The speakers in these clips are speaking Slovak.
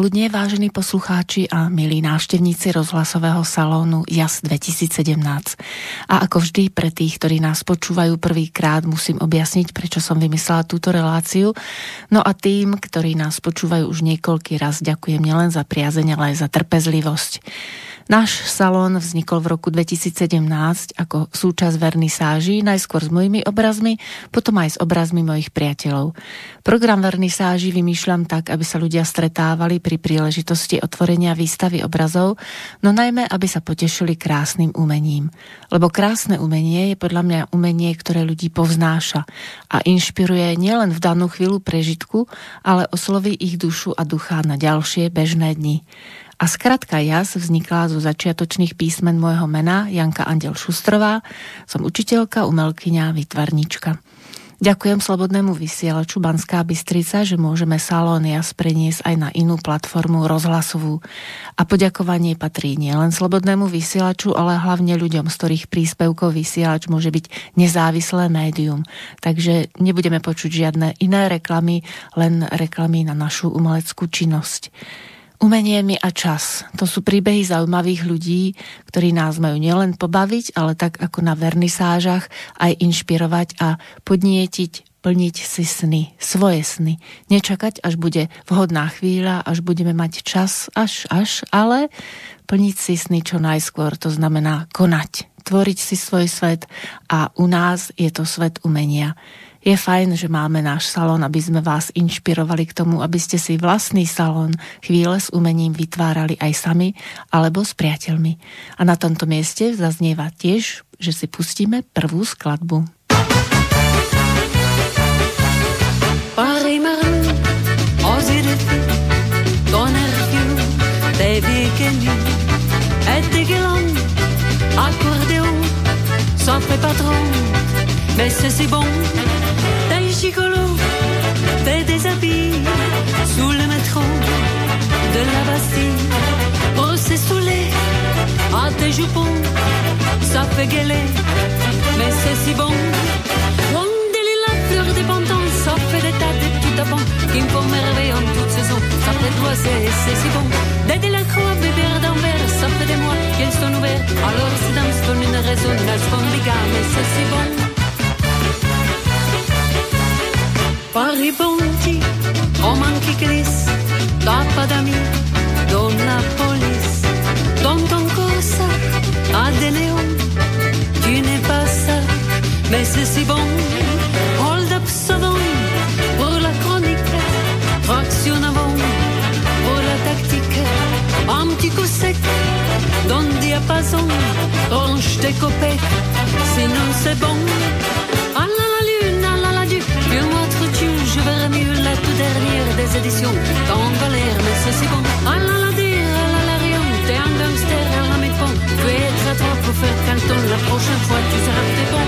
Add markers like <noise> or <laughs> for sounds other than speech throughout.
Dobré popoludnie, vážení poslucháči a milí návštevníci rozhlasového salónu JAS 2017. A ako vždy pre tých, ktorí nás počúvajú prvýkrát, musím objasniť, prečo som vymyslela túto reláciu. No a tým, ktorí nás počúvajú už niekoľký raz, ďakujem nielen za priazeň, ale aj za trpezlivosť. Náš salón vznikol v roku 2017 ako súčasť vernisáží, najskôr s mojimi obrazmi, potom aj s obrazmi mojich priateľov. Program vernisáží vymýšľam tak, aby sa ľudia stretávali pri príležitosti otvorenia výstavy obrazov, no najmä, aby sa potešili krásnym umením. Lebo krásne umenie je podľa mňa umenie, ktoré ľudí povznáša a inšpiruje nielen v danú chvíľu prežitku, ale osloví ich dušu a ducha na ďalšie bežné dni. A skratka JAS vznikla zo začiatočných písmen môjho mena Janka Andel Šustrová. Som učiteľka, umelkyňa, vytvarnička. Ďakujem Slobodnému vysielaču Banská Bystrica, že môžeme Salón JAS preniesť aj na inú platformu rozhlasovú. A poďakovanie patrí nielen Slobodnému vysielaču, ale hlavne ľuďom, z ktorých príspevkov vysielač môže byť nezávislé médium. Takže nebudeme počuť žiadne iné reklamy, len reklamy na našu umeleckú činnosť. Umenie mi a čas. To sú príbehy zaujímavých ľudí, ktorí nás majú nielen pobaviť, ale tak ako na vernisážach aj inšpirovať a podnietiť plniť si sny, svoje sny. Nečakať, až bude vhodná chvíľa, až budeme mať čas, až, až, ale plniť si sny čo najskôr, to znamená konať, tvoriť si svoj svet a u nás je to svet umenia. Je fajn, že máme náš salón, aby sme vás inšpirovali k tomu, aby ste si vlastný salón chvíle s umením vytvárali aj sami alebo s priateľmi. A na tomto mieste zaznieva tiež, že si pustíme prvú skladbu. mais c'est si bon gigolo, des déshabille sous le métro de la Bastille. Oh, c'est saoulé à tes jupons, ça fait gueuler, mais c'est si bon. Wandeli la fleur des pantons, ça fait des tas de petits tapons qui me font merveille en toute saison. Ça fait toi, c'est si bon. D'aider la croix, bébé d'envers, ça fait des mois qu'elles sont ouvertes. Alors c'est dans une raison, elles gars, mais c'est si bon. Pari ponti, o manchi Chris, tappa da me, donna police, tonton cosa, a de leon, tu n'es pas ça, mais c'est si bon, hold up savant, pour la chronique, traction avant, pour la tactique, un petit coup sec, le diapason, range tes copecs, sinon c'est bon. Éditions. Tant mais c'est si bon. Ah là, dire, ah là, rien. T'es un gangster, là, mais bon. Tu es très trop pour faire canton. La prochaine fois, tu seras très bon.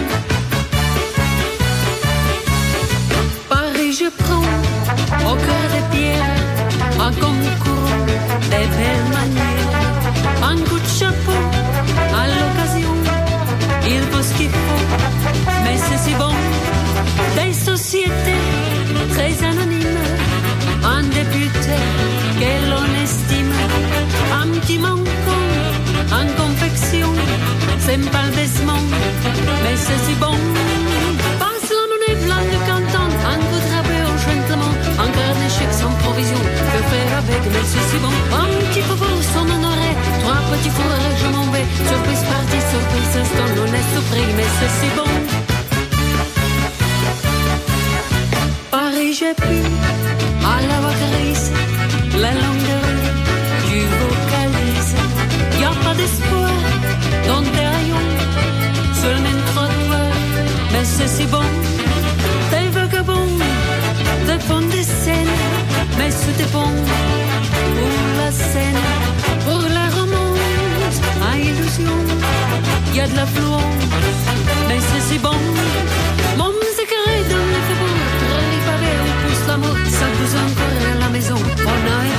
Paris, je prends au cœur des pierres un concours des belles manières. Un coup de chapeau à l'occasion. Il faut ce qu'il faut, mais c'est si bon. Des sociétés très député que l'on estime, un petit manquant, en confection, c'est pas le mais c'est si bon. Passe la monnaie blanc de canton, un coup rabais au gentleman, un carnet chèque sans provision, que faire avec, mais c'est si bon. Un petit peu pour son honoré, trois petits fours, je m'en vais, surprise partie, surprise instant, on est surpris, mais c'est si bon. j'ai pu à la la longueur du vocalise. Y a pas d'espoir dans tes rayons, même trottoir, mais c'est si bon. T'es vagabond, t'es fond des scènes, mais c'était bon pour la scène, pour la romance, à illusion. Y a de la fluence, mais c'est si bon. Mon secret dans les faubourgs l'amour, ça pousse encore à la maison. On a i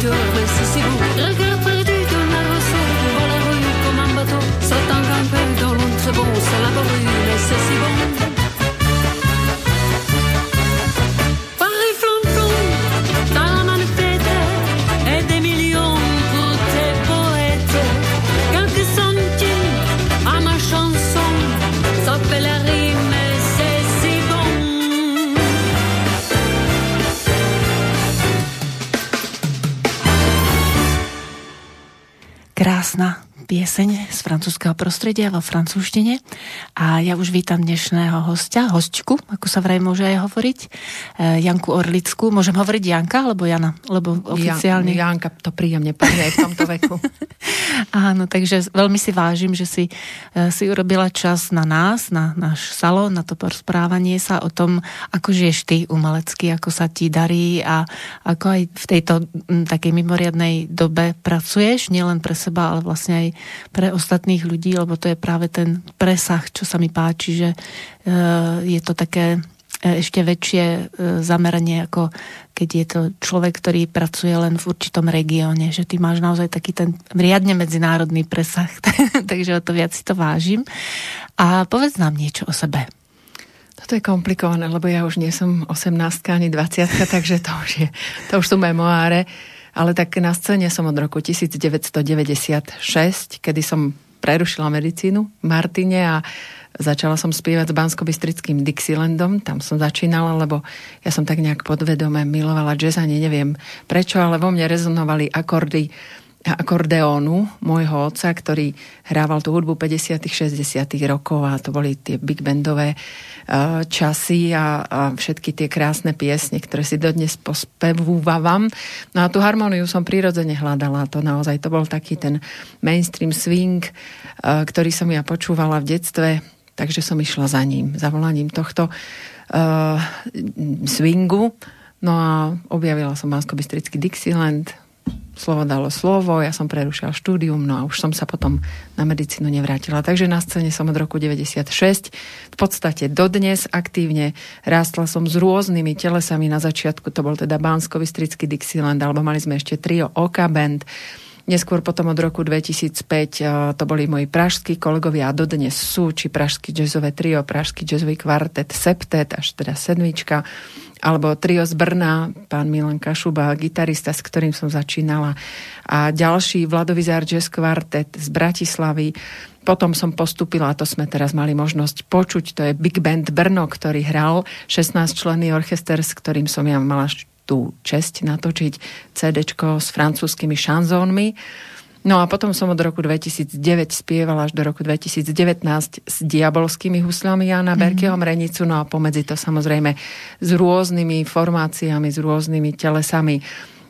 un arbre sec Dans la rue comme un bateau Sautant en pendule Un très bon C'est la brûle et c'est si bon pieseň z francúzského prostredia vo francúzštine a ja už vítam dnešného hostia, hostku, ako sa vraj môže aj hovoriť, eh, Janku Orlickú. Môžem hovoriť Janka alebo Jana? Lebo oficiálne... Ja, Janka, to príjemne povie aj v tomto veku. <laughs> Áno, takže veľmi si vážim, že si, eh, si urobila čas na nás, na náš salón, na to porozprávanie sa o tom, ako žiješ ty umelecky, ako sa ti darí a ako aj v tejto m, takej mimoriadnej dobe pracuješ, nielen pre seba, ale vlastne aj pre ostatných ľudí, lebo to je práve ten presah, čo sa mi páči, že e, je to také e, ešte väčšie e, zameranie, ako keď je to človek, ktorý pracuje len v určitom regióne, že ty máš naozaj taký ten riadne medzinárodný presah, <laughs> takže o to viac si to vážim. A povedz nám niečo o sebe. Toto je komplikované, lebo ja už nie som 18 ani 20 takže to už, je, to už sú memoáre. Ale tak na scéne som od roku 1996, kedy som prerušila medicínu v Martine a začala som spievať s bansko Dixielandom. Tam som začínala, lebo ja som tak nejak podvedome milovala jazz, ani neviem prečo, ale vo mne rezonovali akordy akordeónu môjho otca, ktorý hrával tú hudbu 50 60 rokov a to boli tie big bandové uh, časy a, a všetky tie krásne piesne, ktoré si dodnes pospevúvam. No a tú harmóniu som prirodzene hľadala. To naozaj to bol taký ten mainstream swing, uh, ktorý som ja počúvala v detstve, takže som išla za ním, za volaním tohto uh, swingu. No a objavila som bansko Dixieland, slovo dalo slovo, ja som prerušila štúdium, no a už som sa potom na medicínu nevrátila. Takže na scéne som od roku 96, v podstate dodnes aktívne rástla som s rôznymi telesami. Na začiatku, to bol teda bansko Dixieland, alebo mali sme ešte trio Oka Band, Neskôr potom od roku 2005 to boli moji pražskí kolegovia a dodnes sú, či pražský jazzové trio, pražský jazzový kvartet, septet, až teda sedmička, alebo trio z Brna, pán Milan Kašuba, gitarista, s ktorým som začínala a ďalší Vladovizár Jazz Quartet z Bratislavy. Potom som postupila, a to sme teraz mali možnosť počuť, to je Big Band Brno, ktorý hral 16 členný orchester, s ktorým som ja mala tú česť natočiť CD s francúzskými šanzónmi. No a potom som od roku 2009 spievala až do roku 2019 s diabolskými huslami Jana mm-hmm. Berkeho Mrenicu, no a pomedzi to samozrejme s rôznymi formáciami, s rôznymi telesami.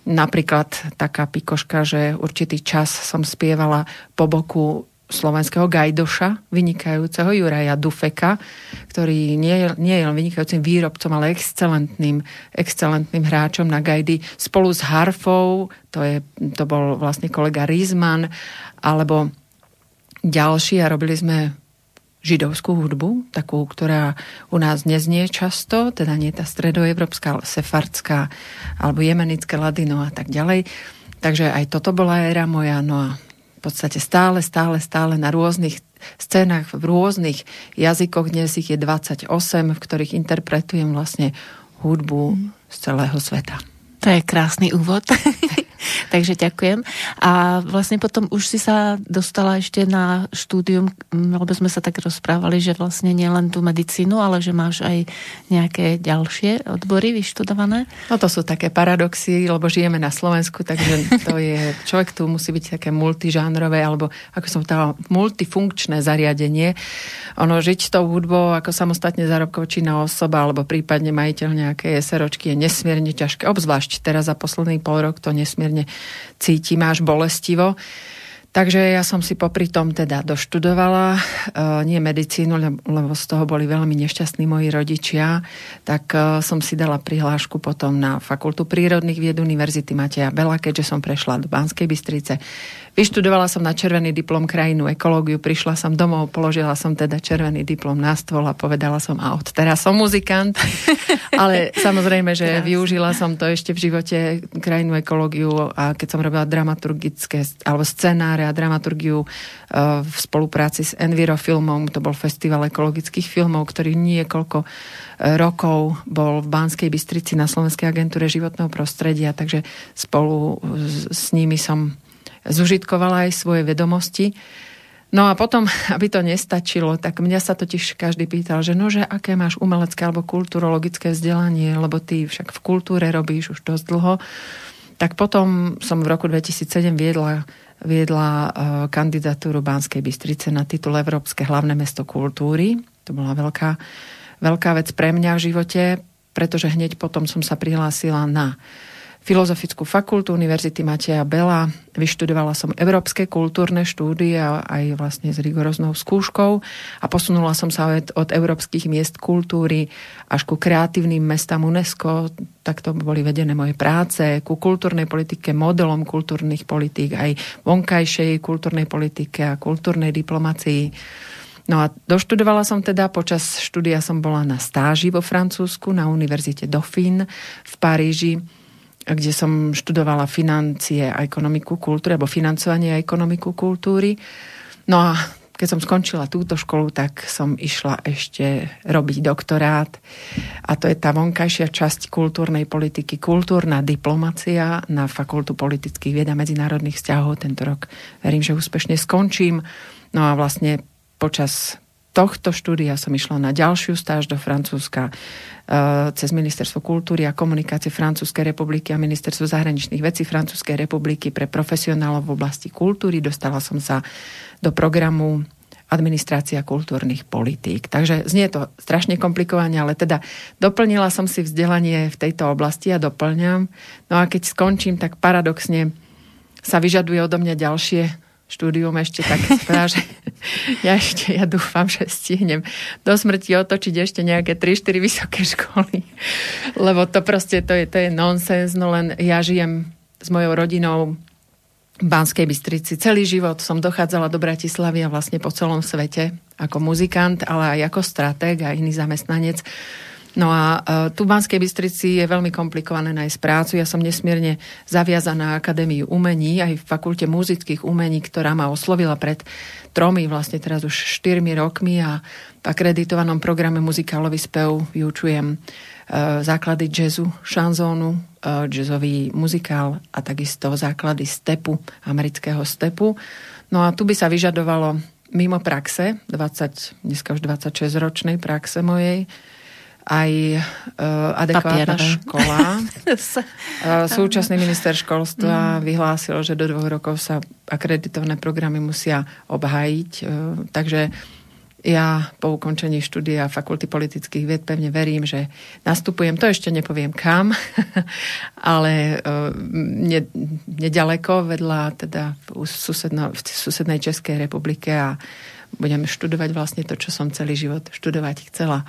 Napríklad taká pikoška, že určitý čas som spievala po boku slovenského gajdoša, vynikajúceho Juraja Dufeka, ktorý nie je, nie je len vynikajúcim výrobcom, ale excelentným, excelentným hráčom na gajdy. Spolu s harfou, to, je, to bol vlastne kolega Rizman, alebo ďalší a robili sme židovskú hudbu, takú, ktorá u nás neznie často, teda nie tá stredoevropská, ale sefardská, alebo jemenické ladino a tak ďalej. Takže aj toto bola éra moja, no a podstate stále, stále, stále na rôznych scénach, v rôznych jazykoch. Dnes ich je 28, v ktorých interpretujem vlastne hudbu z celého sveta. To je krásny úvod. <laughs> Takže ďakujem. A vlastne potom už si sa dostala ešte na štúdium, lebo sme sa tak rozprávali, že vlastne nielen tú medicínu, ale že máš aj nejaké ďalšie odbory vyštudované. No to sú také paradoxy, lebo žijeme na Slovensku, takže <laughs> to je, človek tu musí byť také multižánrové, alebo ako som povedala, multifunkčné zariadenie. Ono žiť tou hudbou ako samostatne zárobkovo činná osoba, alebo prípadne majiteľ nejakej SROčky je nesmierne ťažké, obzvlášť teraz za posledný pol rok to nesmierne pomerne cítim až bolestivo. Takže ja som si popri tom teda doštudovala, e, nie medicínu, lebo z toho boli veľmi nešťastní moji rodičia, tak e, som si dala prihlášku potom na Fakultu prírodných vied Univerzity Mateja Bela, keďže som prešla do Banskej Bystrice Vyštudovala som na červený diplom krajinu ekológiu, prišla som domov, položila som teda červený diplom na stôl a povedala som a od teraz som muzikant. <laughs> Ale samozrejme, že Krásne. využila som to ešte v živote krajinu ekológiu a keď som robila dramaturgické alebo scenáre a dramaturgiu e, v spolupráci s Envirofilmom, to bol festival ekologických filmov, ktorý niekoľko e, rokov bol v Banskej Bystrici na Slovenskej agentúre životného prostredia, takže spolu s nimi som zužitkovala aj svoje vedomosti. No a potom, <laughs> aby to nestačilo, tak mňa sa totiž každý pýtal, že nože, aké máš umelecké alebo kulturologické vzdelanie, lebo ty však v kultúre robíš už dosť dlho. tak potom som v roku 2007 viedla, viedla uh, kandidatúru Banskej Bystrice na titul Európske hlavné mesto kultúry. To bola veľká, veľká vec pre mňa v živote, pretože hneď potom som sa prihlásila na Filozofickú fakultu Univerzity Mateja Bela. Vyštudovala som európske kultúrne štúdie aj vlastne s rigoróznou skúškou a posunula som sa od, od európskych miest kultúry až ku kreatívnym mestám UNESCO. Takto boli vedené moje práce ku kultúrnej politike, modelom kultúrnych politík, aj vonkajšej kultúrnej politike a kultúrnej diplomácii. No a doštudovala som teda, počas štúdia som bola na stáži vo Francúzsku na Univerzite Dauphine v Paríži kde som študovala financie a ekonomiku kultúry, alebo financovanie a ekonomiku kultúry. No a keď som skončila túto školu, tak som išla ešte robiť doktorát. A to je tá vonkajšia časť kultúrnej politiky, kultúrna diplomacia na Fakultu politických vied a medzinárodných vzťahov. Tento rok verím, že úspešne skončím. No a vlastne počas tohto štúdia som išla na ďalšiu stáž do Francúzska uh, cez Ministerstvo kultúry a komunikácie Francúzskej republiky a Ministerstvo zahraničných vecí Francúzskej republiky pre profesionálov v oblasti kultúry. Dostala som sa do programu administrácia kultúrnych politík. Takže znie to strašne komplikovane, ale teda doplnila som si vzdelanie v tejto oblasti a doplňam. No a keď skončím, tak paradoxne sa vyžaduje odo mňa ďalšie štúdium ešte tak že <laughs> ja ešte, ja dúfam, že stihnem do smrti otočiť ešte nejaké 3-4 vysoké školy. <laughs> Lebo to proste, to je, to je nonsens, no len ja žijem s mojou rodinou v Banskej Bystrici. Celý život som dochádzala do Bratislavy a vlastne po celom svete ako muzikant, ale aj ako stratég a iný zamestnanec. No a uh, tu v Banskej Bystrici je veľmi komplikované nájsť prácu. Ja som nesmierne zaviazaná Akadémiu umení, aj v Fakulte muzických umení, ktorá ma oslovila pred tromi, vlastne teraz už štyrmi rokmi a v akreditovanom programe muzikálový spev vyučujem uh, základy jazzu, šanzónu, uh, jazzový muzikál a takisto základy stepu, amerického stepu. No a tu by sa vyžadovalo mimo praxe, 20, dneska už 26 ročnej praxe mojej, aj uh, adekvátna Papierové. škola. uh, <laughs> súčasný minister školstva vyhlásil, že do dvoch rokov sa akreditované programy musia obhájiť. Takže ja po ukončení štúdia Fakulty politických vied pevne verím, že nastupujem, to ešte nepoviem kam, <laughs> ale ne, nedaleko vedľa teda v, susedno, v susednej Českej republike a budem študovať vlastne to, čo som celý život študovať chcela.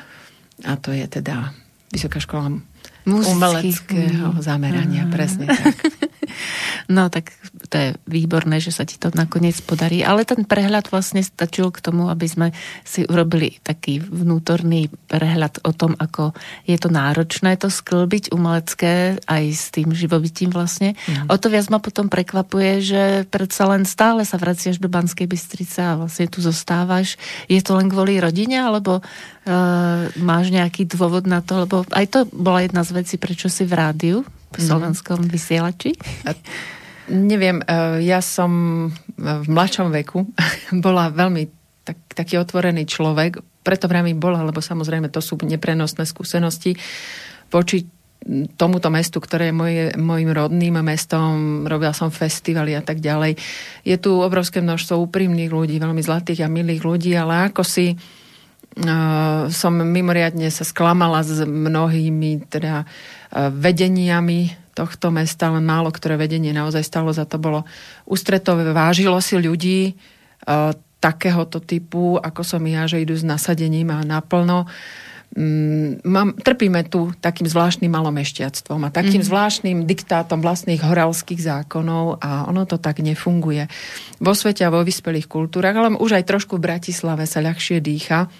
A to je teda Vysoká škola Muzický. umeleckého zamerania, Aha. presne tak. <laughs> No tak to je výborné, že sa ti to nakoniec podarí, ale ten prehľad vlastne stačil k tomu, aby sme si urobili taký vnútorný prehľad o tom, ako je to náročné to sklbiť umelecké aj s tým živobytím vlastne. Mm. O to viac ma potom prekvapuje, že predsa len stále sa vraciaš do Banskej Bystrice a vlastne tu zostávaš. Je to len kvôli rodine, alebo uh, máš nejaký dôvod na to, lebo aj to bola jedna z vecí, prečo si v rádiu v mhm. slovenskom vysielači? <laughs> Neviem, e, ja som v mladšom veku <laughs> bola veľmi tak, taký otvorený človek, preto vrami bola, lebo samozrejme to sú neprenosné skúsenosti voči tomuto mestu, ktoré je moje, mojim rodným mestom, robila som festivaly a tak ďalej. Je tu obrovské množstvo úprimných ľudí, veľmi zlatých a milých ľudí, ale ako si uh, som mimoriadne sa sklamala s mnohými teda vedeniami tohto mesta, len málo ktoré vedenie naozaj stalo za to bolo ústretové, vážilo si ľudí e, takéhoto typu, ako som ja, že idú s nasadením a naplno. Mm, mám, trpíme tu takým zvláštnym malomešťactvom a takým mm. zvláštnym diktátom vlastných horalských zákonov a ono to tak nefunguje. Vo svete a vo vyspelých kultúrach, ale už aj trošku v Bratislave sa ľahšie dýcha.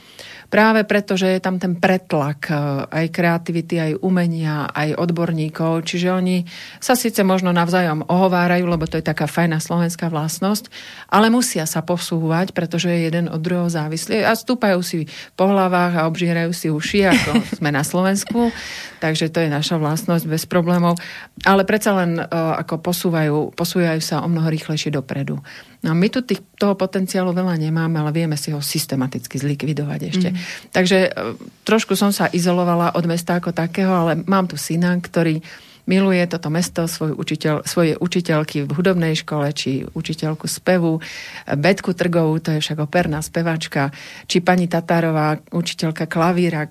Práve preto, že je tam ten pretlak e, aj kreativity, aj umenia, aj odborníkov, čiže oni sa síce možno navzájom ohovárajú, lebo to je taká fajná slovenská vlastnosť, ale musia sa posúvať, pretože je jeden od druhého závislý a stúpajú si po hlavách a obžierajú si uši, ako <laughs> sme na Slovensku, takže to je naša vlastnosť bez problémov, ale predsa len uh, ako posúvajú, posúvajú sa o mnoho rýchlejšie dopredu. No my tu tých, toho potenciálu veľa nemáme, ale vieme si ho systematicky zlikvidovať ešte. Mm. Takže e, trošku som sa izolovala od mesta ako takého, ale mám tu syna, ktorý miluje toto mesto, svoj učiteľ, svoje učiteľky v hudobnej škole, či učiteľku spevu, Betku Trgovú, to je však operná spevačka, či pani Tatárová, učiteľka klavíra,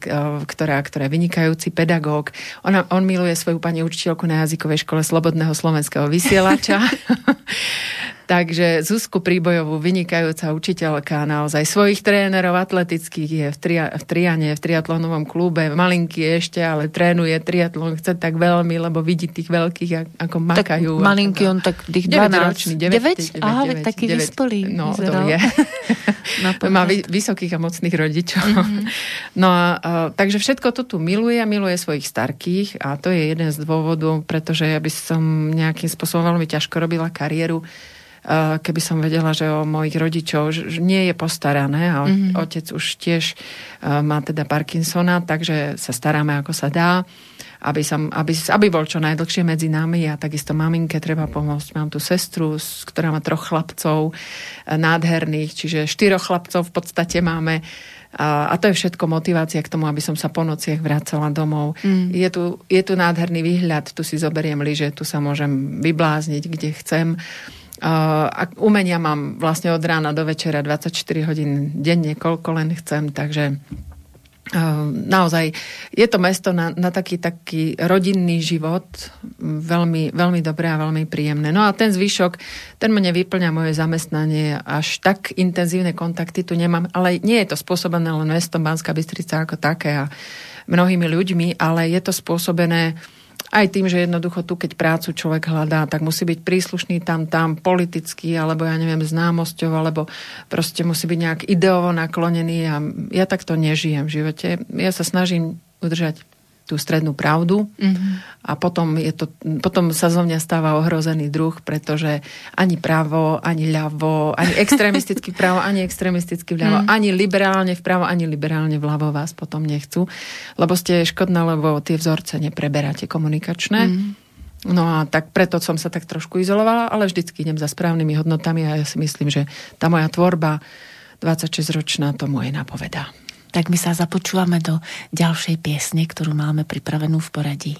ktorá, ktorá je vynikajúci pedagóg. Ona, on miluje svoju pani učiteľku na jazykovej škole Slobodného slovenského vysielača. <laughs> Takže Zuzku Príbojovú, vynikajúca učiteľka, naozaj svojich trénerov atletických je v, tria, v Triane, v triatlonovom klube, malinký ešte, ale trénuje triatlon, chce tak veľmi, lebo vidí tých veľkých, ako makajú. Tak malinký, on tak tých 12. Ročný, 9? 9? 9 Aha, 9, taký 9, vyspolý. No, to je. <laughs> Má vy, vysokých a mocných rodičov. Mm-hmm. <laughs> No a, a, takže všetko to tu miluje a miluje svojich starkých a to je jeden z dôvodov, pretože ja by som nejakým spôsobom veľmi ťažko robila kariéru keby som vedela, že o mojich rodičov že nie je postarané a mm-hmm. otec už tiež eh, má teda Parkinsona, takže sa staráme ako sa dá aby, som, aby, aby bol čo najdlhšie medzi nami a takisto maminke treba pomôcť. Mám tu sestru, ktorá má troch chlapcov eh, nádherných, čiže štyroch chlapcov v podstate máme a, a to je všetko motivácia k tomu, aby som sa po nociach vracala domov. Mm. Je, tu, je tu nádherný výhľad, tu si zoberiem lyže, tu sa môžem vyblázniť, kde chcem. A umenia mám vlastne od rána do večera 24 hodín denne, koľko len chcem, takže naozaj je to mesto na, na taký, taký rodinný život veľmi, veľmi dobré a veľmi príjemné. No a ten zvyšok, ten mne vyplňa moje zamestnanie, až tak intenzívne kontakty tu nemám, ale nie je to spôsobené len mestom Banská Bystrica ako také a mnohými ľuďmi, ale je to spôsobené uh, aj tým, že jednoducho tu, keď prácu človek hľadá, tak musí byť príslušný tam, tam, politický, alebo ja neviem, známosťou, alebo proste musí byť nejak ideovo naklonený a ja takto nežijem v živote. Ja sa snažím udržať tú strednú pravdu mm-hmm. a potom, je to, potom sa zo mňa stáva ohrozený druh, pretože ani právo, ani ľavo, ani extrémisticky vpravo, ani extrémisticky vľavo, mm. ani liberálne vpravo, ani liberálne vľavo vás potom nechcú, lebo ste škodná, lebo tie vzorce nepreberáte komunikačné. Mm. No a tak preto som sa tak trošku izolovala, ale vždycky idem za správnymi hodnotami a ja si myslím, že tá moja tvorba 26-ročná tomu aj napovedá tak my sa započúvame do ďalšej piesne, ktorú máme pripravenú v poradí.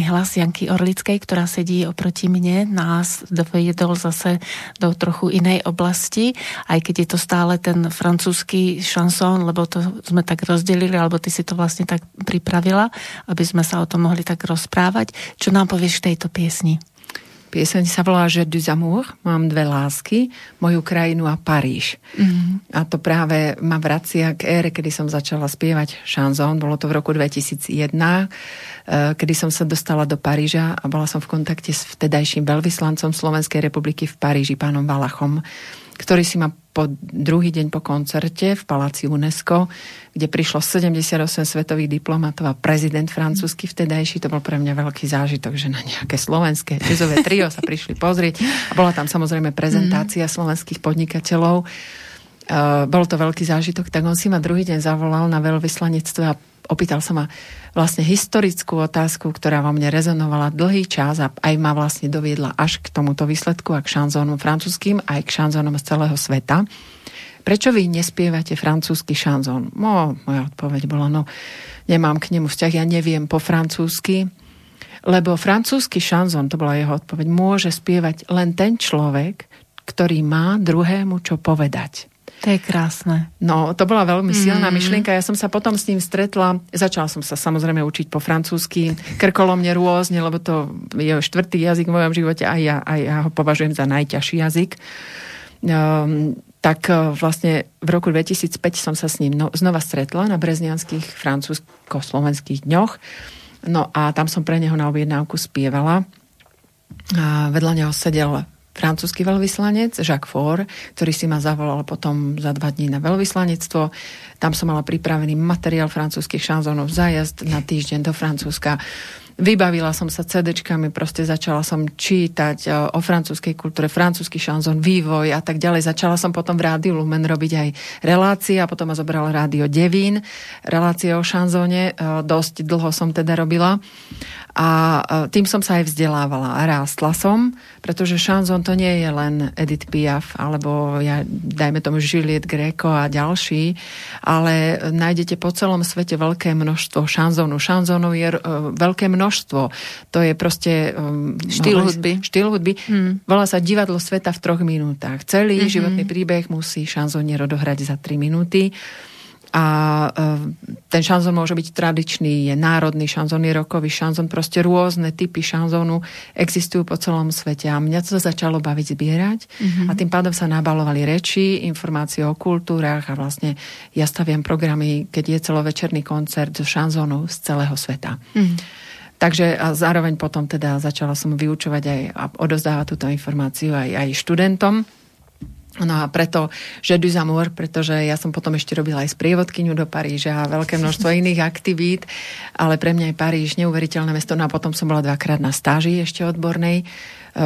Krásny hlas Janky Orlickej, ktorá sedí oproti mne, nás dovedol zase do trochu inej oblasti, aj keď je to stále ten francúzsky šansón, lebo to sme tak rozdelili, alebo ty si to vlastne tak pripravila, aby sme sa o tom mohli tak rozprávať. Čo nám povieš v tejto piesni? Pieseň sa volá Že du amour, mám dve lásky, moju krajinu a Paríž. Mm-hmm. A to práve ma vracia k ére, kedy som začala spievať šanzón. Bolo to v roku 2001, eh, kedy som sa dostala do Paríža a bola som v kontakte s vtedajším veľvyslancom Slovenskej republiky v Paríži, pánom Valachom ktorý si ma po druhý deň po koncerte v paláci UNESCO, kde prišlo 78 svetových diplomatov a prezident francúzsky vtedajší, to bol pre mňa veľký zážitok, že na nejaké slovenské jazzové trio sa prišli pozrieť a bola tam samozrejme prezentácia mm. slovenských podnikateľov. Uh, bol to veľký zážitok, tak on si ma druhý deň zavolal na veľvyslanectvo a opýtal sa ma vlastne historickú otázku, ktorá vo mne rezonovala dlhý čas a aj ma vlastne doviedla až k tomuto výsledku a k šanzónom francúzským, aj k šanzónom z celého sveta. Prečo vy nespievate francúzsky šanzón? No, moja odpoveď bola, no, nemám k nemu vzťah, ja neviem po francúzsky, lebo francúzsky šanzón, to bola jeho odpoveď, môže spievať len ten človek, ktorý má druhému čo povedať. To je krásne. No, to bola veľmi silná mm. myšlienka. Ja som sa potom s ním stretla. Začala som sa samozrejme učiť po francúzsky. Krkolo mne rôzne, lebo to je štvrtý jazyk v mojom živote a ja, a ja ho považujem za najťažší jazyk. Um, tak uh, vlastne v roku 2005 som sa s ním no, znova stretla na breznianských francúzsko-slovenských dňoch. No a tam som pre neho na objednávku spievala. A vedľa neho sedel francúzsky veľvyslanec Jacques Faure, ktorý si ma zavolal potom za dva dní na veľvyslanectvo. Tam som mala pripravený materiál francúzskych šanzónov zájazd na týždeň do Francúzska. Vybavila som sa CD-čkami, proste začala som čítať e, o francúzskej kultúre, francúzsky šanzón, vývoj a tak ďalej. Začala som potom v Rádiu Lumen robiť aj relácie a potom ma zobral Rádio Devín, relácie o šanzóne. E, dosť dlho som teda robila. A e, tým som sa aj vzdelávala a rástla som, pretože šanzón to nie je len Edith Piaf, alebo ja, dajme tomu Juliette Greco a ďalší, ale nájdete po celom svete veľké množstvo šanzónu. Šanzónov je veľké množstvo. To je proste... Um, štýl hudby. Štýl hudby. Hmm. Volá sa Divadlo sveta v troch minútach. Celý mm-hmm. životný príbeh musí šanzonier odohrať za 3 minúty. A e, ten šanzon môže byť tradičný, je národný šanzon, je rokový šanzon, proste rôzne typy šanzonu existujú po celom svete. A mňa to začalo baviť zbierať mm-hmm. a tým pádom sa nabalovali reči, informácie o kultúrach a vlastne ja staviam programy, keď je celovečerný koncert šanzonu z celého sveta. Mm-hmm. Takže a zároveň potom teda začala som vyučovať aj a odozdávať túto informáciu aj, aj študentom. No a preto, že du amour, pretože ja som potom ešte robila aj sprievodkyňu do Paríža a veľké množstvo <laughs> iných aktivít, ale pre mňa je Paríž neuveriteľné mesto. No a potom som bola dvakrát na stáži ešte odbornej, e,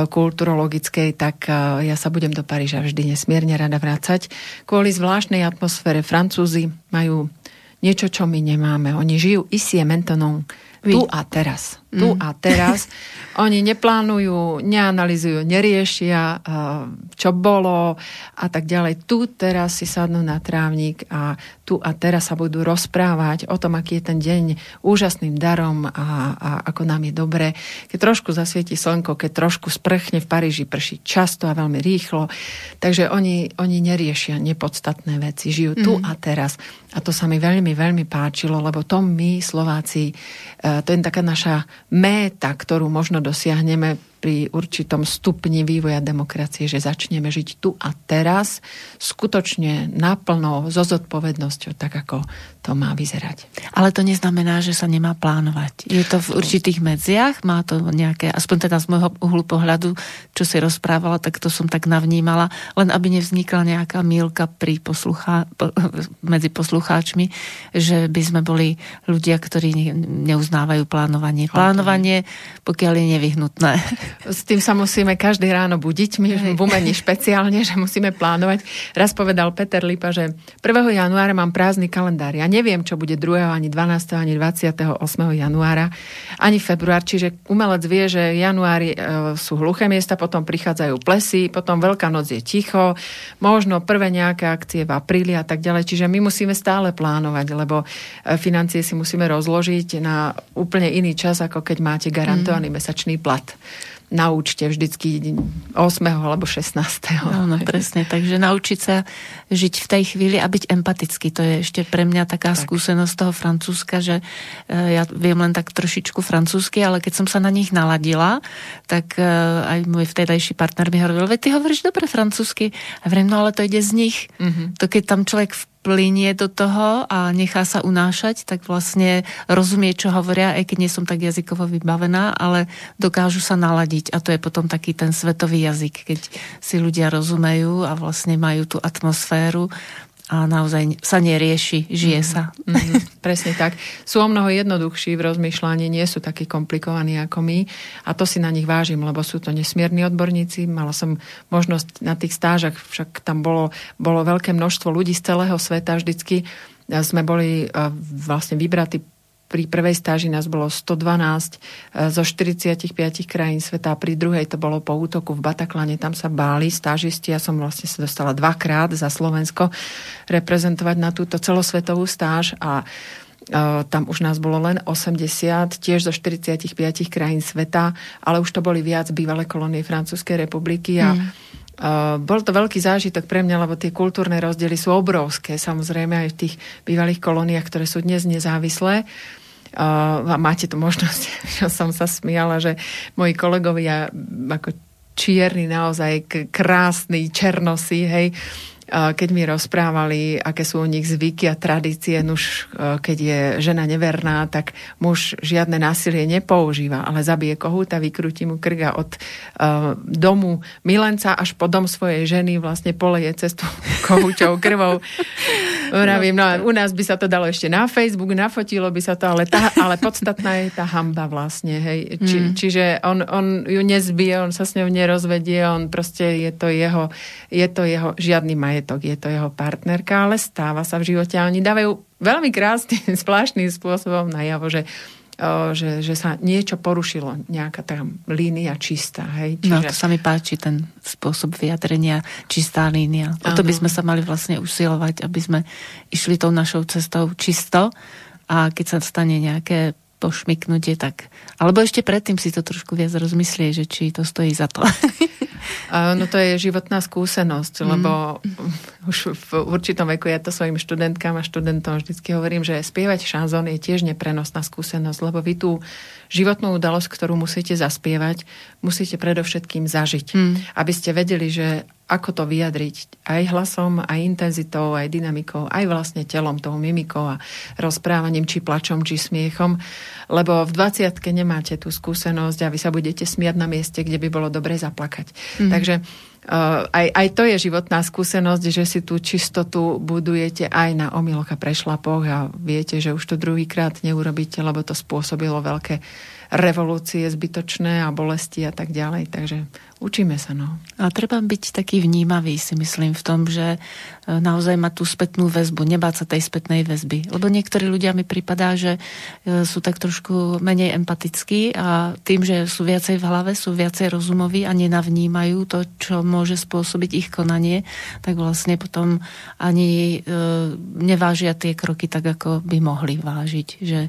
kulturologickej, tak e, ja sa budem do Paríža vždy nesmierne rada vrácať. Kvôli zvláštnej atmosfére Francúzi majú niečo, čo my nemáme. Oni žijú ici mentonom tu a teraz. Mm. Tu a teraz. Oni neplánujú, neanalizujú, neriešia, čo bolo a tak ďalej. Tu teraz si sadnú na trávnik a tu a teraz sa budú rozprávať o tom, aký je ten deň úžasným darom a, a ako nám je dobre. Keď trošku zasvieti slnko, keď trošku sprchne v Paríži, prší často a veľmi rýchlo. Takže oni, oni neriešia nepodstatné veci. Žijú tu mm. a teraz. A to sa mi veľmi, veľmi páčilo, lebo to my, Slováci, e, to je taká naša méta, ktorú možno dosiahneme pri určitom stupni vývoja demokracie, že začneme žiť tu a teraz skutočne naplno, so zodpovednosťou, tak ako to má vyzerať. Ale to neznamená, že sa nemá plánovať. Je to v určitých medziach, má to nejaké, aspoň teda z môjho uhlu pohľadu, čo si rozprávala, tak to som tak navnímala, len aby nevznikla nejaká mílka pri posluchá, medzi poslucháčmi, že by sme boli ľudia, ktorí neuznávajú plánovanie. Plánovanie, pokiaľ je nevyhnutné. s tým sa musíme každý ráno budiť, my v umení <laughs> špeciálne, že musíme plánovať. Raz povedal Peter Lipa, že 1. januára mám prázdny kalendár. Ja neviem, čo bude 2. ani 12. ani 28. januára, ani február. Čiže umelec vie, že januári e, sú hluché miesta, potom prichádzajú plesy, potom Veľká noc je ticho, možno prvé nejaké akcie v apríli a tak ďalej. Čiže my musíme stále plánovať, lebo e, financie si musíme rozložiť na úplne iný čas, ako keď máte garantovaný mm. mesačný plat na účte vždycky 8. alebo 16. Áno, presne. Takže naučiť sa žiť v tej chvíli a byť empatický. To je ešte pre mňa taká tak. skúsenosť toho Francúzska, že e, ja viem len tak trošičku francúzsky, ale keď som sa na nich naladila, tak e, aj môj vtedajší partner mi hovoril, ty hovoríš dobre francúzsky. A vrem, no ale to ide z nich. Mm-hmm. To keď tam človek plinie do toho a nechá sa unášať, tak vlastne rozumie, čo hovoria, aj keď nie som tak jazykovo vybavená, ale dokážu sa naladiť. A to je potom taký ten svetový jazyk, keď si ľudia rozumejú a vlastne majú tú atmosféru a naozaj sa nerieši, žije mm. sa. Mm, presne tak. Sú o mnoho jednoduchší v rozmýšľaní, nie sú takí komplikovaní ako my a to si na nich vážim, lebo sú to nesmierni odborníci. Mala som možnosť na tých stážach, však tam bolo, bolo veľké množstvo ľudí z celého sveta vždycky. Sme boli vlastne vybratí pri prvej stáži nás bolo 112 e, zo 45 krajín sveta a pri druhej to bolo po útoku v Bataklane, tam sa báli stážisti, ja som vlastne sa dostala dvakrát za Slovensko reprezentovať na túto celosvetovú stáž a Uh, tam už nás bolo len 80, tiež zo 45 krajín sveta, ale už to boli viac bývalé kolónie Francúzskej republiky a mm. Uh, bol to veľký zážitok pre mňa, lebo tie kultúrne rozdiely sú obrovské, samozrejme aj v tých bývalých kolóniách, ktoré sú dnes nezávislé. Uh, máte tu možnosť, <laughs> že som sa smiala, že moji kolegovia ako čierny, naozaj krásny, černosy, hej, keď mi rozprávali, aké sú u nich zvyky a tradície, nuž keď je žena neverná, tak muž žiadne násilie nepoužíva, ale zabije kohúta, vykrúti mu krga od uh, domu milenca až po dom svojej ženy vlastne poleje cestu <laughs> kohúčou krvou. Vravím, no u nás by sa to dalo ešte na Facebook, nafotilo by sa to, ale, tá, ale podstatná je tá hamba vlastne. Hej. Či, mm. Čiže on, on ju nezbije, on sa s ňou nerozvedie, on proste je to jeho, je to jeho žiadny majetok je to jeho partnerka, ale stáva sa v živote a oni dávajú veľmi krásnym, <laughs> zvláštnym spôsobom najavo, že že, že sa niečo porušilo, nejaká tá línia čistá. Hej? Čiže... No to sa mi páči, ten spôsob vyjadrenia, čistá línia. O to by sme sa mali vlastne usilovať, aby sme išli tou našou cestou čisto a keď sa stane nejaké pošmyknutie, tak... Alebo ešte predtým si to trošku viac rozmyslie, že či to stojí za to. <laughs> No to je životná skúsenosť, mm. lebo už v určitom veku ja to svojim študentkám a študentom vždycky hovorím, že spievať šanzón je tiež neprenosná skúsenosť, lebo vy tú životnú udalosť, ktorú musíte zaspievať, musíte predovšetkým zažiť. Mm. Aby ste vedeli, že ako to vyjadriť aj hlasom, aj intenzitou, aj dynamikou, aj vlastne telom, tou mimikou a rozprávaním, či plačom, či smiechom. Lebo v 20 nemáte tú skúsenosť a vy sa budete smiať na mieste, kde by bolo dobre zaplakať. Mm. Takže aj, aj to je životná skúsenosť, že si tú čistotu budujete aj na omyloch a prešlapoch a viete, že už to druhýkrát neurobíte, lebo to spôsobilo veľké revolúcie zbytočné a bolesti a tak ďalej. Takže učíme sa. No. A treba byť taký vnímavý, si myslím, v tom, že e, naozaj má tú spätnú väzbu, nebáť sa tej spätnej väzby. Lebo niektorí ľudia mi pripadá, že e, sú tak trošku menej empatickí a tým, že sú viacej v hlave, sú viacej rozumoví a nenavnímajú to, čo môže spôsobiť ich konanie, tak vlastne potom ani e, nevážia tie kroky tak, ako by mohli vážiť. Že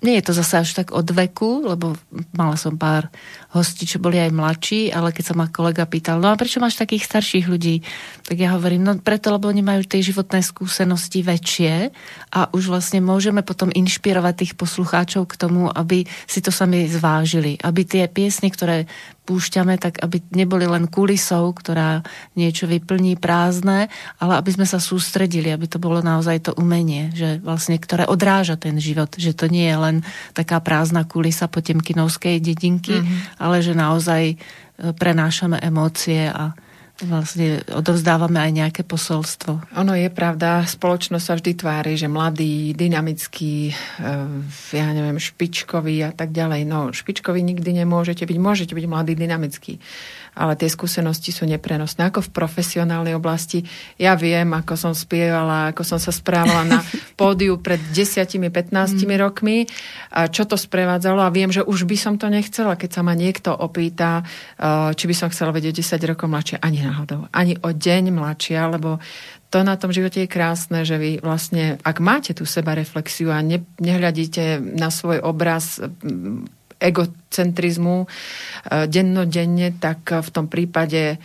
nie je to zase až tak od veku, lebo mala som pár hostí, čo boli aj mladší, ale keď sa ma kolega pýtal, no a prečo máš takých starších ľudí? Tak ja hovorím, no preto, lebo oni majú tie životné skúsenosti väčšie a už vlastne môžeme potom inšpirovať tých poslucháčov k tomu, aby si to sami zvážili. Aby tie piesne, ktoré púšťame, tak aby neboli len kulisou, ktorá niečo vyplní prázdne, ale aby sme sa sústredili, aby to bolo naozaj to umenie, že vlastne, ktoré odráža ten život, že to nie je len taká prázdna kulisa potemkinovskej dedinky, mm-hmm. ale že naozaj e, prenášame emócie a vlastne odovzdávame aj nejaké posolstvo. Ono je pravda, spoločnosť sa vždy tvári, že mladý, dynamický, eh, ja neviem, špičkový a tak ďalej. No, špičkový nikdy nemôžete byť, môžete byť mladý, dynamický ale tie skúsenosti sú neprenosné. Ako v profesionálnej oblasti, ja viem, ako som spievala, ako som sa správala na <laughs> pódiu pred 10-15 mm. rokmi, a čo to sprevádzalo a viem, že už by som to nechcela, keď sa ma niekto opýta, eh, či by som chcela vedieť 10 rokov mladšie, ani náhodou, ani o deň mladšia, lebo to na tom živote je krásne, že vy vlastne, ak máte tú seba reflexiu a ne, nehľadíte na svoj obraz egocentrizmu e, dennodenne, tak v tom prípade e,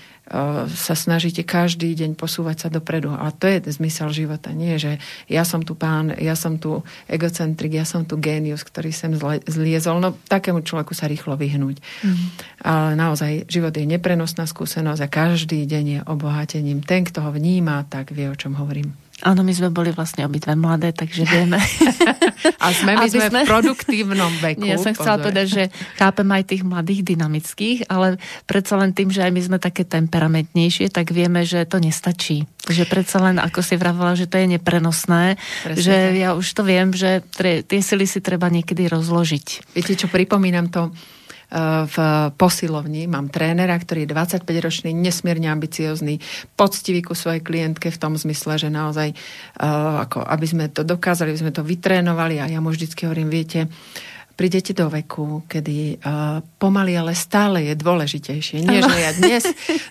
sa snažíte každý deň posúvať sa dopredu. A to je zmysel života. Nie, že ja som tu pán, ja som tu egocentrik, ja som tu génius, ktorý sem zliezol. No takému človeku sa rýchlo vyhnúť. Mm. Ale naozaj život je neprenosná skúsenosť a každý deň je obohatením. Ten, kto ho vníma, tak vie, o čom hovorím. Áno, my sme boli vlastne obidve mladé, takže vieme. <laughs> A sme, my sme, sme v produktívnom veku. Ja som chcela povedať, že chápem aj tých mladých dynamických, ale predsa len tým, že aj my sme také temperamentnejšie, tak vieme, že to nestačí. Že predsa len, ako si vravela, že to je neprenosné, Presne že tak. ja už to viem, že tie sily si treba niekedy rozložiť. Viete čo, pripomínam to v posilovni. Mám trénera, ktorý je 25-ročný, nesmierne ambiciozný, poctivý ku svojej klientke v tom zmysle, že naozaj, ako aby sme to dokázali, aby sme to vytrénovali a ja mu vždycky hovorím, viete, prídete do veku, kedy uh, pomaly, ale stále je dôležitejšie. Nie, že ja dnes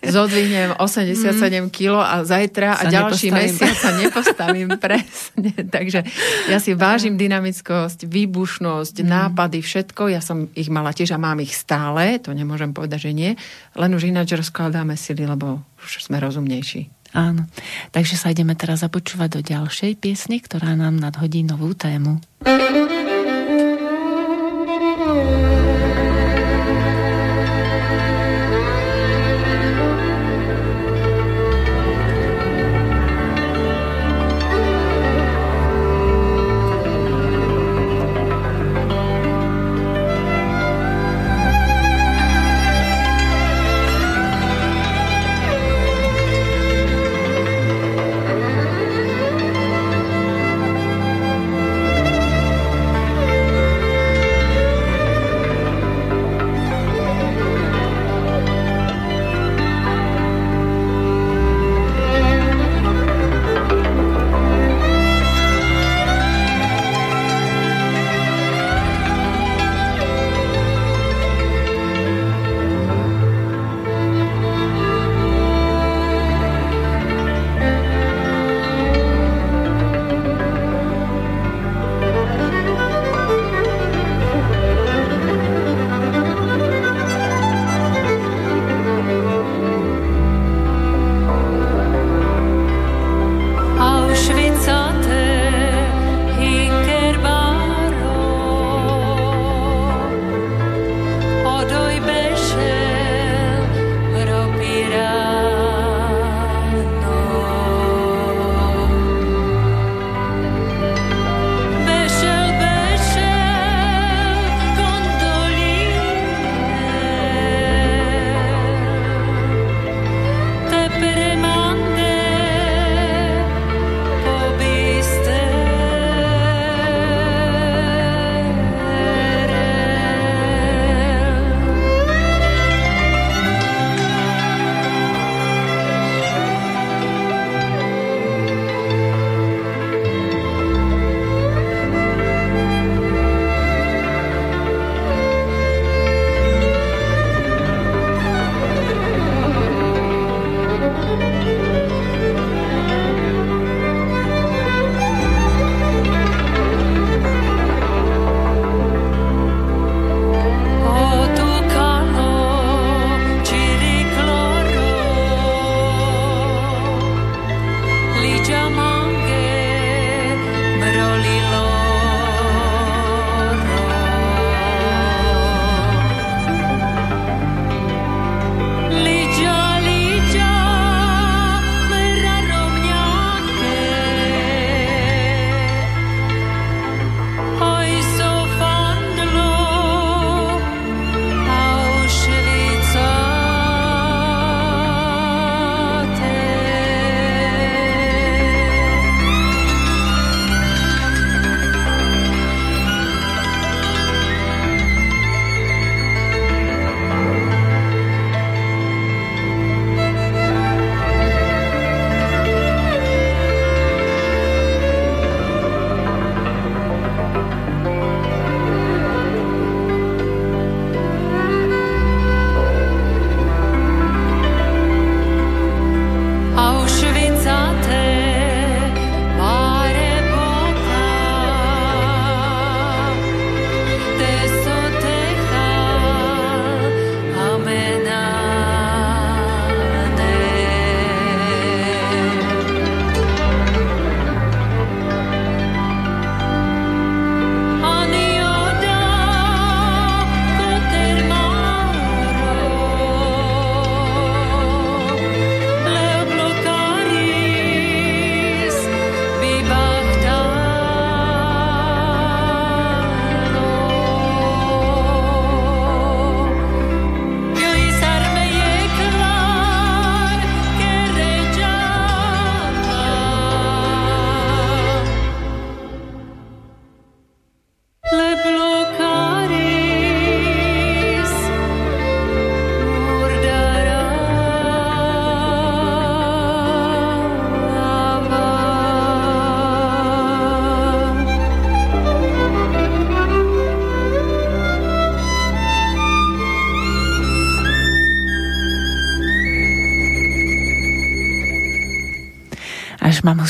zodvihnem 87 mm. kg a zajtra sa a ďalší mesiac sa nepostavím <laughs> presne. Takže ja si vážim dynamickosť, výbušnosť, mm. nápady, všetko. Ja som ich mala tiež a mám ich stále, to nemôžem povedať, že nie. Len už ináč rozkladáme sily, lebo už sme rozumnejší. Áno. Takže sa ideme teraz započúvať do ďalšej piesne, ktorá nám nadhodí novú tému.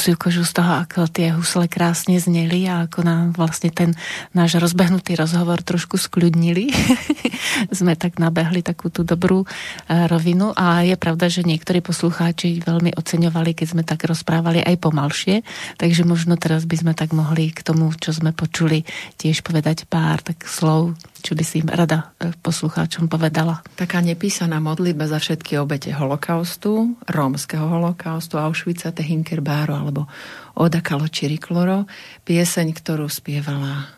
Husiu kožu z toho, ako tie husle krásne zneli a ako nám vlastne ten náš rozbehnutý rozhovor trošku skľudnili. <laughs> Sme tak nabehli takú tú dobrú eh, rovinu. A je pravda, že niektorí poslucháči veľmi oceňovali, keď sme tak rozprávali aj pomalšie, takže možno teraz by sme tak mohli k tomu, čo sme počuli, tiež povedať pár tak slov čo by si im rada e, poslucháčom povedala? Taká nepísaná modlitba za všetky obete holokaustu, rómskeho holokaustu, Auschwitza, Tehinkerbáru alebo Oda Kaločirikloro, pieseň, ktorú spievala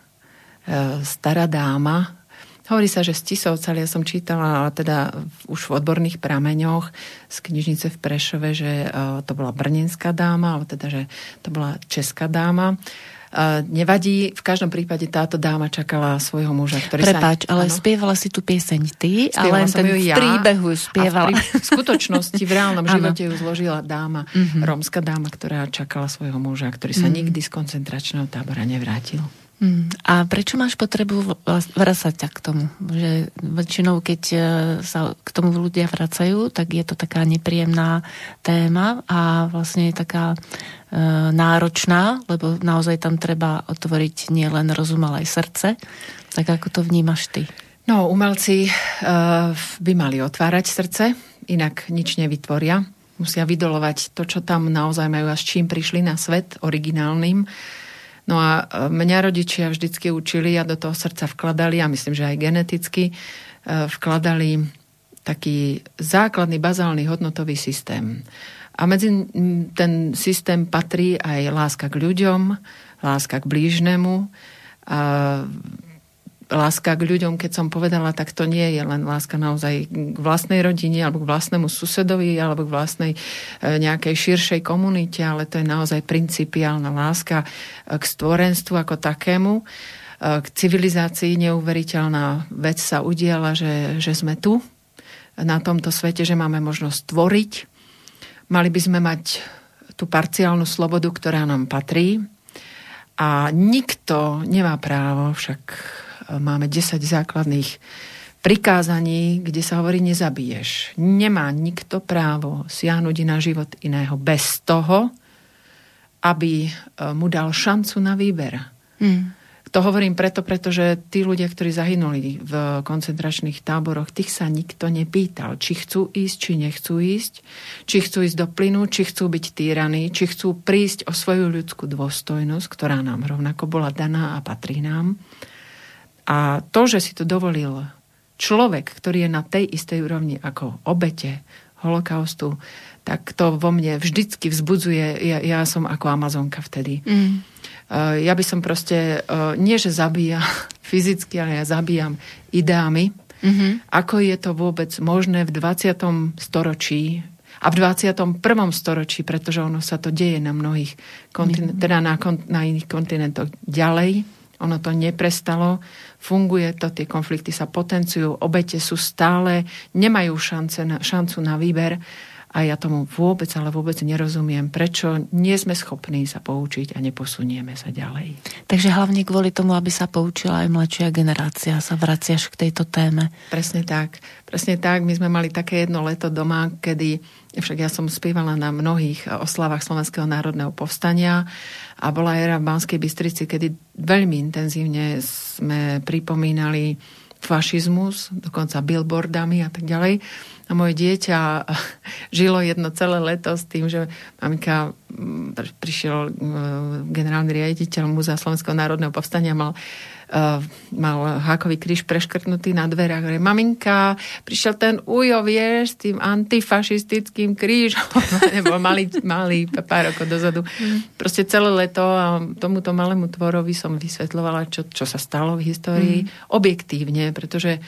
e, stará dáma, Hovorí sa, že z Tisovca, ja som čítala, ale teda už v odborných prameňoch z knižnice v Prešove, že e, to bola brnenská dáma, ale teda, že to bola česká dáma. Nevadí, v každom prípade táto dáma čakala svojho muža, ktorý Prepáč, sa... ale ano? spievala si tú pieseň ty, spievala ale ten v ja, príbehu spievala. V, v skutočnosti, v reálnom <laughs> živote ju zložila dáma, mm-hmm. rómska dáma, ktorá čakala svojho muža, ktorý sa mm-hmm. nikdy z koncentračného tábora nevrátil. Mm. A prečo máš potrebu vracať k tomu? Že väčšinou, keď e, sa k tomu ľudia vracajú, tak je to taká nepríjemná téma a vlastne je taká e, náročná, lebo naozaj tam treba otvoriť nielen rozum, ale aj srdce. Tak ako to vnímaš ty? No, umelci e, by mali otvárať srdce, inak nič nevytvoria. Musia vydolovať to, čo tam naozaj majú a s čím prišli na svet, originálnym No a e, mňa rodičia vždycky učili a do toho srdca vkladali, a myslím, že aj geneticky, e, vkladali taký základný bazálny hodnotový systém. A medzi ten systém patrí aj láska k ľuďom, láska k blížnemu, a láska k ľuďom, keď som povedala, tak to nie je len láska naozaj k vlastnej rodine alebo k vlastnému susedovi alebo k vlastnej e, nejakej širšej komunite, ale to je naozaj principiálna láska e, k stvorenstvu ako takému. E, k civilizácii neuveriteľná vec sa udiala, že, že sme tu na tomto svete, že máme možnosť tvoriť. Mali by sme mať tú parciálnu slobodu, ktorá nám patrí. A nikto nemá právo však máme 10 základných prikázaní, kde sa hovorí nezabiješ. Nemá nikto právo siahnuť na život iného bez toho, aby e, mu dal šancu na výber. Mm. To hovorím preto, pretože tí ľudia, ktorí zahynuli v koncentračných táboroch, tých sa nikto nepýtal, či chcú ísť, či nechcú ísť, či chcú ísť do plynu, či chcú byť týraní, či chcú prísť o svoju ľudskú dôstojnosť, ktorá nám rovnako bola daná a patrí nám. A to, že si to dovolil človek, ktorý je na tej istej úrovni ako obete holokaustu, tak to vo mne vždycky vzbudzuje, ja, ja som ako Amazonka vtedy. Mm. Uh, ja by som proste, uh, nie že zabíja <laughs> fyzicky, ale ja zabíjam ideami. Mm-hmm. Ako je to vôbec možné v 20. storočí a v 21. storočí, pretože ono sa to deje na mnohých kontinentoch, teda na, na iných kontinentoch ďalej. Ono to neprestalo, funguje to, tie konflikty sa potenciujú, obete sú stále, nemajú šance na, šancu na výber a ja tomu vôbec, ale vôbec nerozumiem, prečo nie sme schopní sa poučiť a neposunieme sa ďalej. Takže hlavne kvôli tomu, aby sa poučila aj mladšia generácia, sa vraciaš k tejto téme. Presne tak. Presne tak. My sme mali také jedno leto doma, kedy, však ja som spievala na mnohých oslavách Slovenského národného povstania a bola era v Banskej Bystrici, kedy veľmi intenzívne sme pripomínali fašizmus, dokonca billboardami a tak ďalej. A moje dieťa žilo jedno celé leto s tým, že mamika mm, prišiel e, generálny riaditeľ Múzea Slovenského národného povstania mal uh, mal hákový kríž preškrtnutý na dverách. Hovorí, maminka, prišiel ten ujo, vieš, s tým antifašistickým krížom. <laughs> Nebo malý, malý pár rokov dozadu. Mm. Proste celé leto a tomuto malému tvorovi som vysvetlovala, čo, čo sa stalo v histórii mm. objektívne, pretože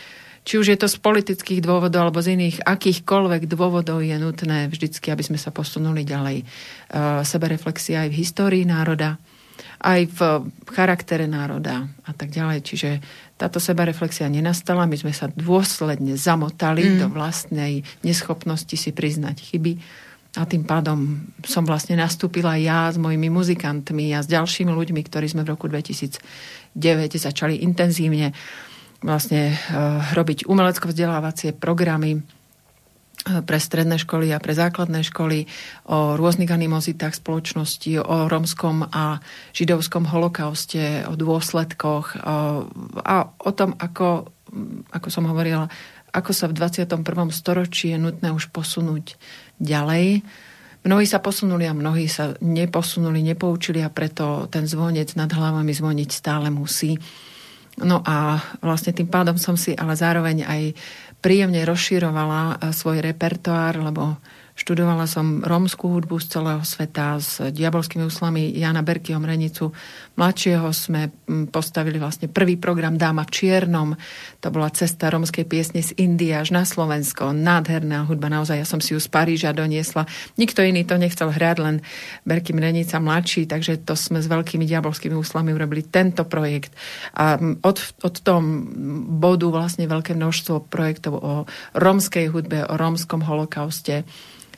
či už je to z politických dôvodov alebo z iných akýchkoľvek dôvodov je nutné vždycky, aby sme sa posunuli ďalej. Uh, sebereflexia aj v histórii národa, aj v charaktere národa a tak ďalej. Čiže táto sebareflexia nenastala, my sme sa dôsledne zamotali mm. do vlastnej neschopnosti si priznať chyby a tým pádom som vlastne nastúpila ja s mojimi muzikantmi a s ďalšími ľuďmi, ktorí sme v roku 2009 začali intenzívne vlastne uh, robiť umelecko-vzdelávacie programy pre stredné školy a pre základné školy o rôznych animozitách spoločnosti, o rómskom a židovskom holokauste, o dôsledkoch a o tom, ako, ako som hovorila, ako sa v 21. storočí je nutné už posunúť ďalej. Mnohí sa posunuli a mnohí sa neposunuli, nepoučili a preto ten zvonec nad hlavami zvoniť stále musí. No a vlastne tým pádom som si ale zároveň aj príjemne rozširovala eh, svoj repertoár, lebo Študovala som rómskú hudbu z celého sveta s diabolskými úslami Jana Berkyho Mrenicu. Mladšieho sme mm, postavili vlastne prvý program Dáma v čiernom. To bola cesta rómskej piesne z Indie až na Slovensko. Nádherná hudba, naozaj. Ja som si ju z Paríža doniesla. Nikto iný to nechcel hrať, len Berky Mrenica mladší, takže to sme s veľkými diabolskými úslami urobili tento projekt. A mm, od, od tom bodu vlastne veľké množstvo projektov o rómskej hudbe, o rómskom holokauste,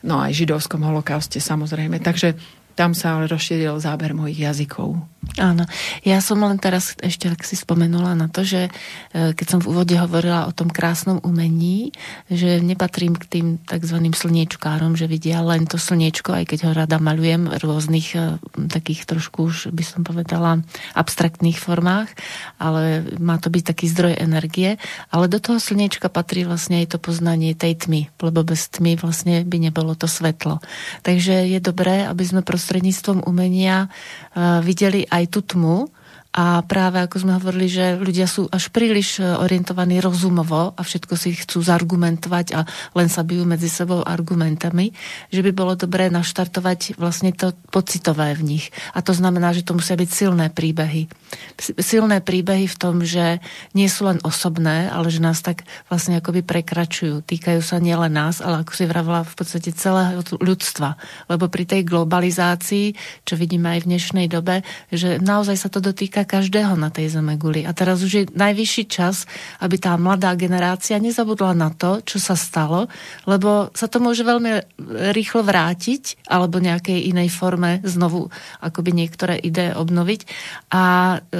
no aj židovskom holokauste samozrejme. Takže tam sa ale rozšíril záber mojich jazykov. Áno. Ja som len teraz ešte tak si spomenula na to, že e, keď som v úvode hovorila o tom krásnom umení, že nepatrím k tým tzv. slniečkárom, že vidia len to slniečko, aj keď ho rada malujem v rôznych e, takých trošku už by som povedala abstraktných formách, ale má to byť taký zdroj energie, ale do toho slniečka patrí vlastne aj to poznanie tej tmy, lebo bez tmy vlastne by nebolo to svetlo. Takže je dobré, aby sme prostredníctvom umenia e, videli aj tú tmu, a práve ako sme hovorili, že ľudia sú až príliš e, orientovaní rozumovo a všetko si chcú zargumentovať a len sa bijú medzi sebou argumentami, že by bolo dobré naštartovať vlastne to pocitové v nich. A to znamená, že to musia byť silné príbehy. Silné príbehy v tom, že nie sú len osobné, ale že nás tak vlastne akoby prekračujú. Týkajú sa nielen nás, ale ako si vravila v podstate celého ľudstva. Lebo pri tej globalizácii, čo vidíme aj v dnešnej dobe, že naozaj sa to dotýka týka každého na tej zeme guli. A teraz už je najvyšší čas, aby tá mladá generácia nezabudla na to, čo sa stalo, lebo sa to môže veľmi rýchlo vrátiť alebo nejakej inej forme znovu akoby niektoré ideje obnoviť. A e,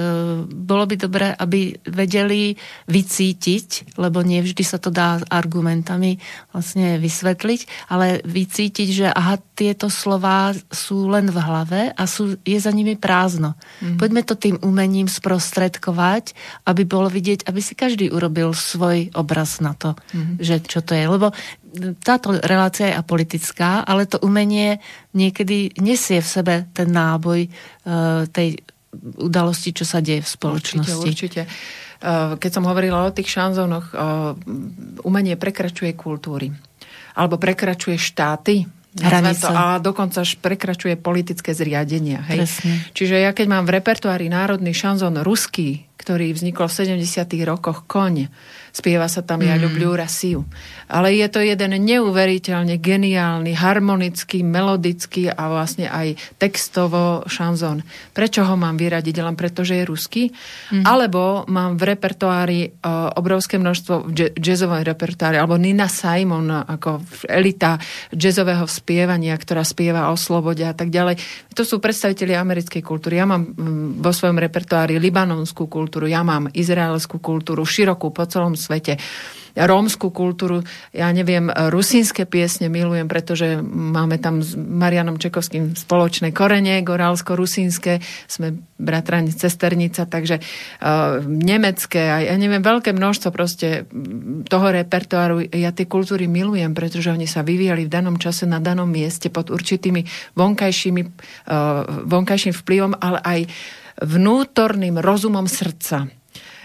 bolo by dobré, aby vedeli vycítiť, lebo nie vždy sa to dá argumentami vlastne vysvetliť, ale vycítiť, že aha, tieto slova sú len v hlave a sú, je za nimi prázdno. Mm-hmm. Poďme to tým umením sprostredkovať, aby bolo vidieť, aby si každý urobil svoj obraz na to, mm-hmm. že čo to je. Lebo táto relácia je apolitická, ale to umenie niekedy nesie v sebe ten náboj uh, tej udalosti, čo sa deje v spoločnosti. Určite, určite. Keď som hovorila o tých šanzónoch, uh, umenie prekračuje kultúry alebo prekračuje štáty, Hranice. A dokonca až prekračuje politické zriadenia. Hej? Čiže ja keď mám v repertoári národný šanzón ruský, ktorý vznikol v 70. rokoch, Koň, Spieva sa tam Ja ľubľu Rasiu. Ale je to jeden neuveriteľne geniálny, harmonický, melodický a vlastne aj textovo šanzón. Prečo ho mám vyradiť? Len preto, že je ruský? Mm. Alebo mám v repertoári uh, obrovské množstvo v jazzovom repertoári, alebo Nina Simon ako elita jazzového spievania, ktorá spieva o slobode a tak ďalej. To sú predstavitelia americkej kultúry. Ja mám mm, vo svojom repertoári libanonskú kultúru, ja mám izraelskú kultúru, širokú po celom svete rómskú kultúru. Ja neviem, rusínske piesne milujem, pretože máme tam s Marianom Čekovským spoločné korene, gorálsko-rusínske, sme bratrani Cesternica, takže uh, nemecké, aj ja neviem, veľké množstvo proste toho repertoáru. Ja tie kultúry milujem, pretože oni sa vyvíjali v danom čase na danom mieste pod určitými vonkajšími, uh, vonkajším vplyvom, ale aj vnútorným rozumom srdca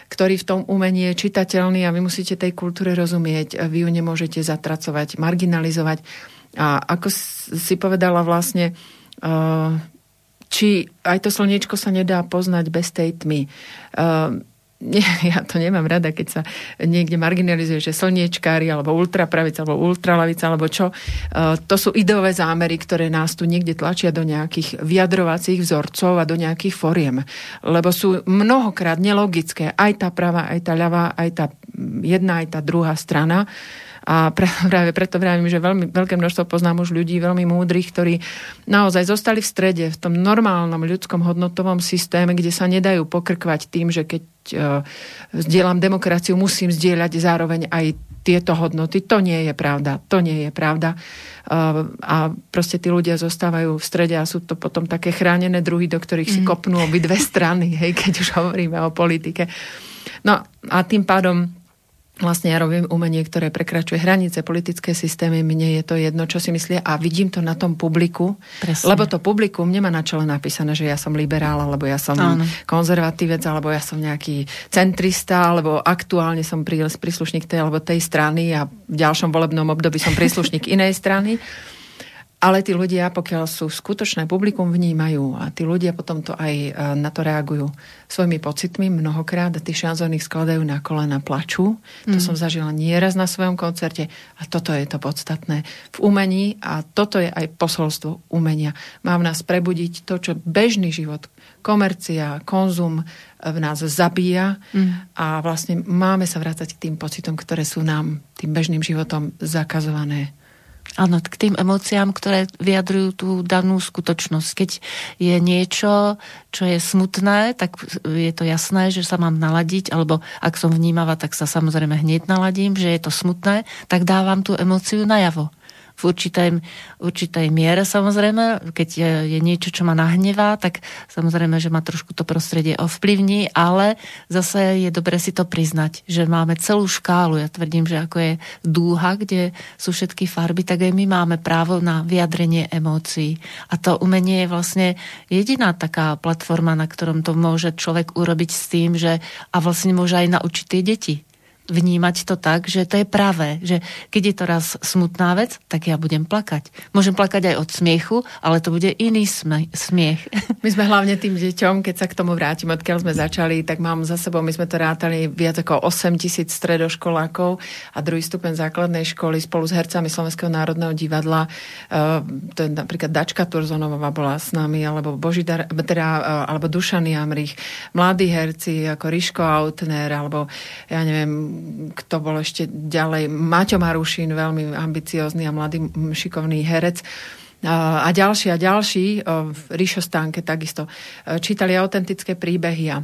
ktorý v tom umení je čitateľný a vy musíte tej kultúre rozumieť. Vy ju nemôžete zatracovať, marginalizovať. A ako si povedala vlastne, uh, či aj to slniečko sa nedá poznať bez tej tmy. Nie, <laughs> ja to nemám rada, keď sa niekde marginalizuje, že slniečkári, alebo ultrapravica, alebo ultralavica, alebo čo. E, to sú ideové zámery, ktoré nás tu niekde tlačia do nejakých vyjadrovacích vzorcov a do nejakých foriem. Lebo sú mnohokrát nelogické. Aj tá pravá, aj tá ľavá, aj tá jedna, aj tá druhá strana. A <laughs> práve preto vravím, že veľmi veľké množstvo poznám už ľudí, veľmi múdrych, ktorí naozaj zostali v strede, v tom normálnom ľudskom hodnotovom systéme, kde sa nedajú pokrkvať tým, že keď uh, zdieľam demokraciu, musím zdieľať zároveň aj tieto hodnoty. To nie je pravda. To nie je pravda. Uh, a proste tí ľudia zostávajú v strede a sú to potom také chránené druhy, do ktorých si mm. kopnú obidve <laughs> strany, hej, keď už hovoríme o politike. No a tým pádom vlastne ja robím umenie, ktoré prekračuje hranice politické systémy, mne je to jedno, čo si myslia a vidím to na tom publiku, Presne. lebo to publikum nemá na čele napísané, že ja som liberál, alebo ja som Áno. konzervatívec, alebo ja som nejaký centrista, alebo aktuálne som príslušník tej alebo tej strany a v ďalšom volebnom období som príslušník <laughs> inej strany. Ale tí ľudia, pokiaľ sú skutočné publikum, vnímajú a tí ľudia potom to aj e, na to reagujú svojimi pocitmi mnohokrát tí šanzóny skladajú na kolena, plačú. Mm. To som zažila nieraz na svojom koncerte a toto je to podstatné v umení a toto je aj posolstvo umenia. Má v nás prebudiť to, čo bežný život, komercia, konzum v nás zabíja mm. a vlastne máme sa vrácať k tým pocitom, ktoré sú nám tým bežným životom zakazované. Áno, k tým emóciám, ktoré vyjadrujú tú danú skutočnosť. Keď je niečo, čo je smutné, tak je to jasné, že sa mám naladiť, alebo ak som vnímavá, tak sa samozrejme hneď naladím, že je to smutné, tak dávam tú emóciu najavo v určitej, určitej miere samozrejme. Keď je, je niečo, čo ma nahnevá, tak samozrejme, že ma trošku to prostredie ovplyvní, ale zase je dobre si to priznať, že máme celú škálu. Ja tvrdím, že ako je dúha, kde sú všetky farby, tak aj my máme právo na vyjadrenie emócií. A to umenie je vlastne jediná taká platforma, na ktorom to môže človek urobiť s tým, že a vlastne môže aj naučiť tie deti vnímať to tak, že to je pravé, že keď je to raz smutná vec, tak ja budem plakať. Môžem plakať aj od smiechu, ale to bude iný smiech. <laughs> My sme hlavne tým deťom, keď sa k tomu vrátim, odkiaľ sme začali, tak mám za sebou, my sme to rátali viac ako 8 tisíc stredoškolákov a druhý stupeň základnej školy spolu s hercami Slovenského národného divadla. Uh, to je napríklad Dačka Turzonová bola s nami, alebo Božidar, teda, uh, alebo Dušan Jamrich, mladí herci ako Riško Autner, alebo ja neviem, kto bol ešte ďalej, Maťo Marušín, veľmi ambiciózny a mladý šikovný herec a ďalší a ďalší, Ríšo Stánke takisto, čítali autentické príbehy a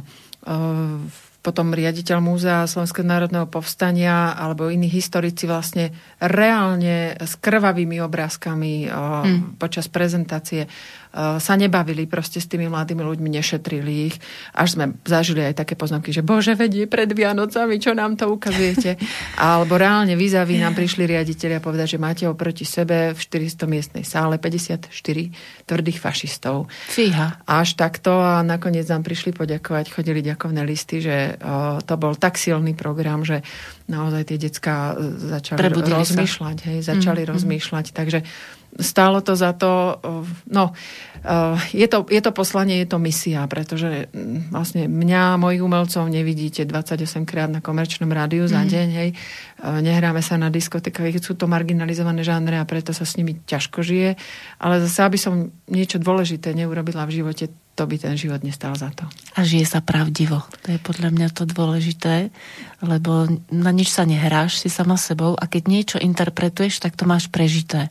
potom riaditeľ Múzea Slovenského národného povstania alebo iní historici vlastne reálne s krvavými obrázkami mm. počas prezentácie sa nebavili proste s tými mladými ľuďmi, nešetrili ich. Až sme zažili aj také poznámky, že bože, vedie pred Vianocami, čo nám to ukazujete. <laughs> Alebo reálne výzavy nám prišli riaditeľi a povedať, že máte oproti sebe v 400 miestnej sále 54 tvrdých fašistov. Fíha. Až takto a nakoniec nám prišli poďakovať, chodili ďakovné listy, že eh, to bol tak silný program, že naozaj tie decka eh, začali Prebudili rozmýšľať. Hej, začali mm, rozmýšľať. Takže stálo to za to, no, je to, je to poslanie, je to misia, pretože mm, vlastne mňa, mojich umelcov nevidíte 28 krát na komerčnom rádiu za mm. deň, hej, nehráme sa na diskotekách, sú to marginalizované žánre a preto sa s nimi ťažko žije, ale zase, aby som niečo dôležité neurobila v živote, to by ten život nestal za to. A žije sa pravdivo. To je podľa mňa to dôležité, lebo na nič sa nehráš, si sama sebou a keď niečo interpretuješ, tak to máš prežité.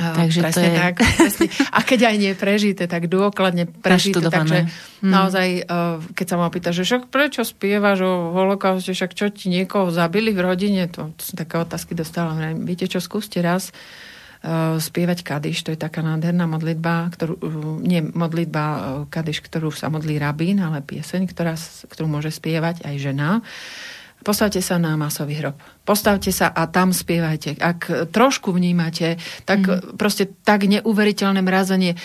Takže presne to je... tak. Presne. A keď aj nie prežité, tak dôkladne prežité. Takže hmm. naozaj, e, keď sa ma opýta, že však prečo spievaš o holokauste, však čo ti niekoho zabili v rodine, to, to sú také otázky dostávam. Viete čo, skúste raz uh, spievať kadiš, to je taká nádherná modlitba, ktorú, uh, nie modlitba uh, kadiš, ktorú sa modlí rabín, ale pieseň, ktorá, ktorú môže spievať aj žena. Postavte sa na masový hrob. Postavte sa a tam spievajte. Ak trošku vnímate, tak mm. proste tak neuveriteľné mrazenie e,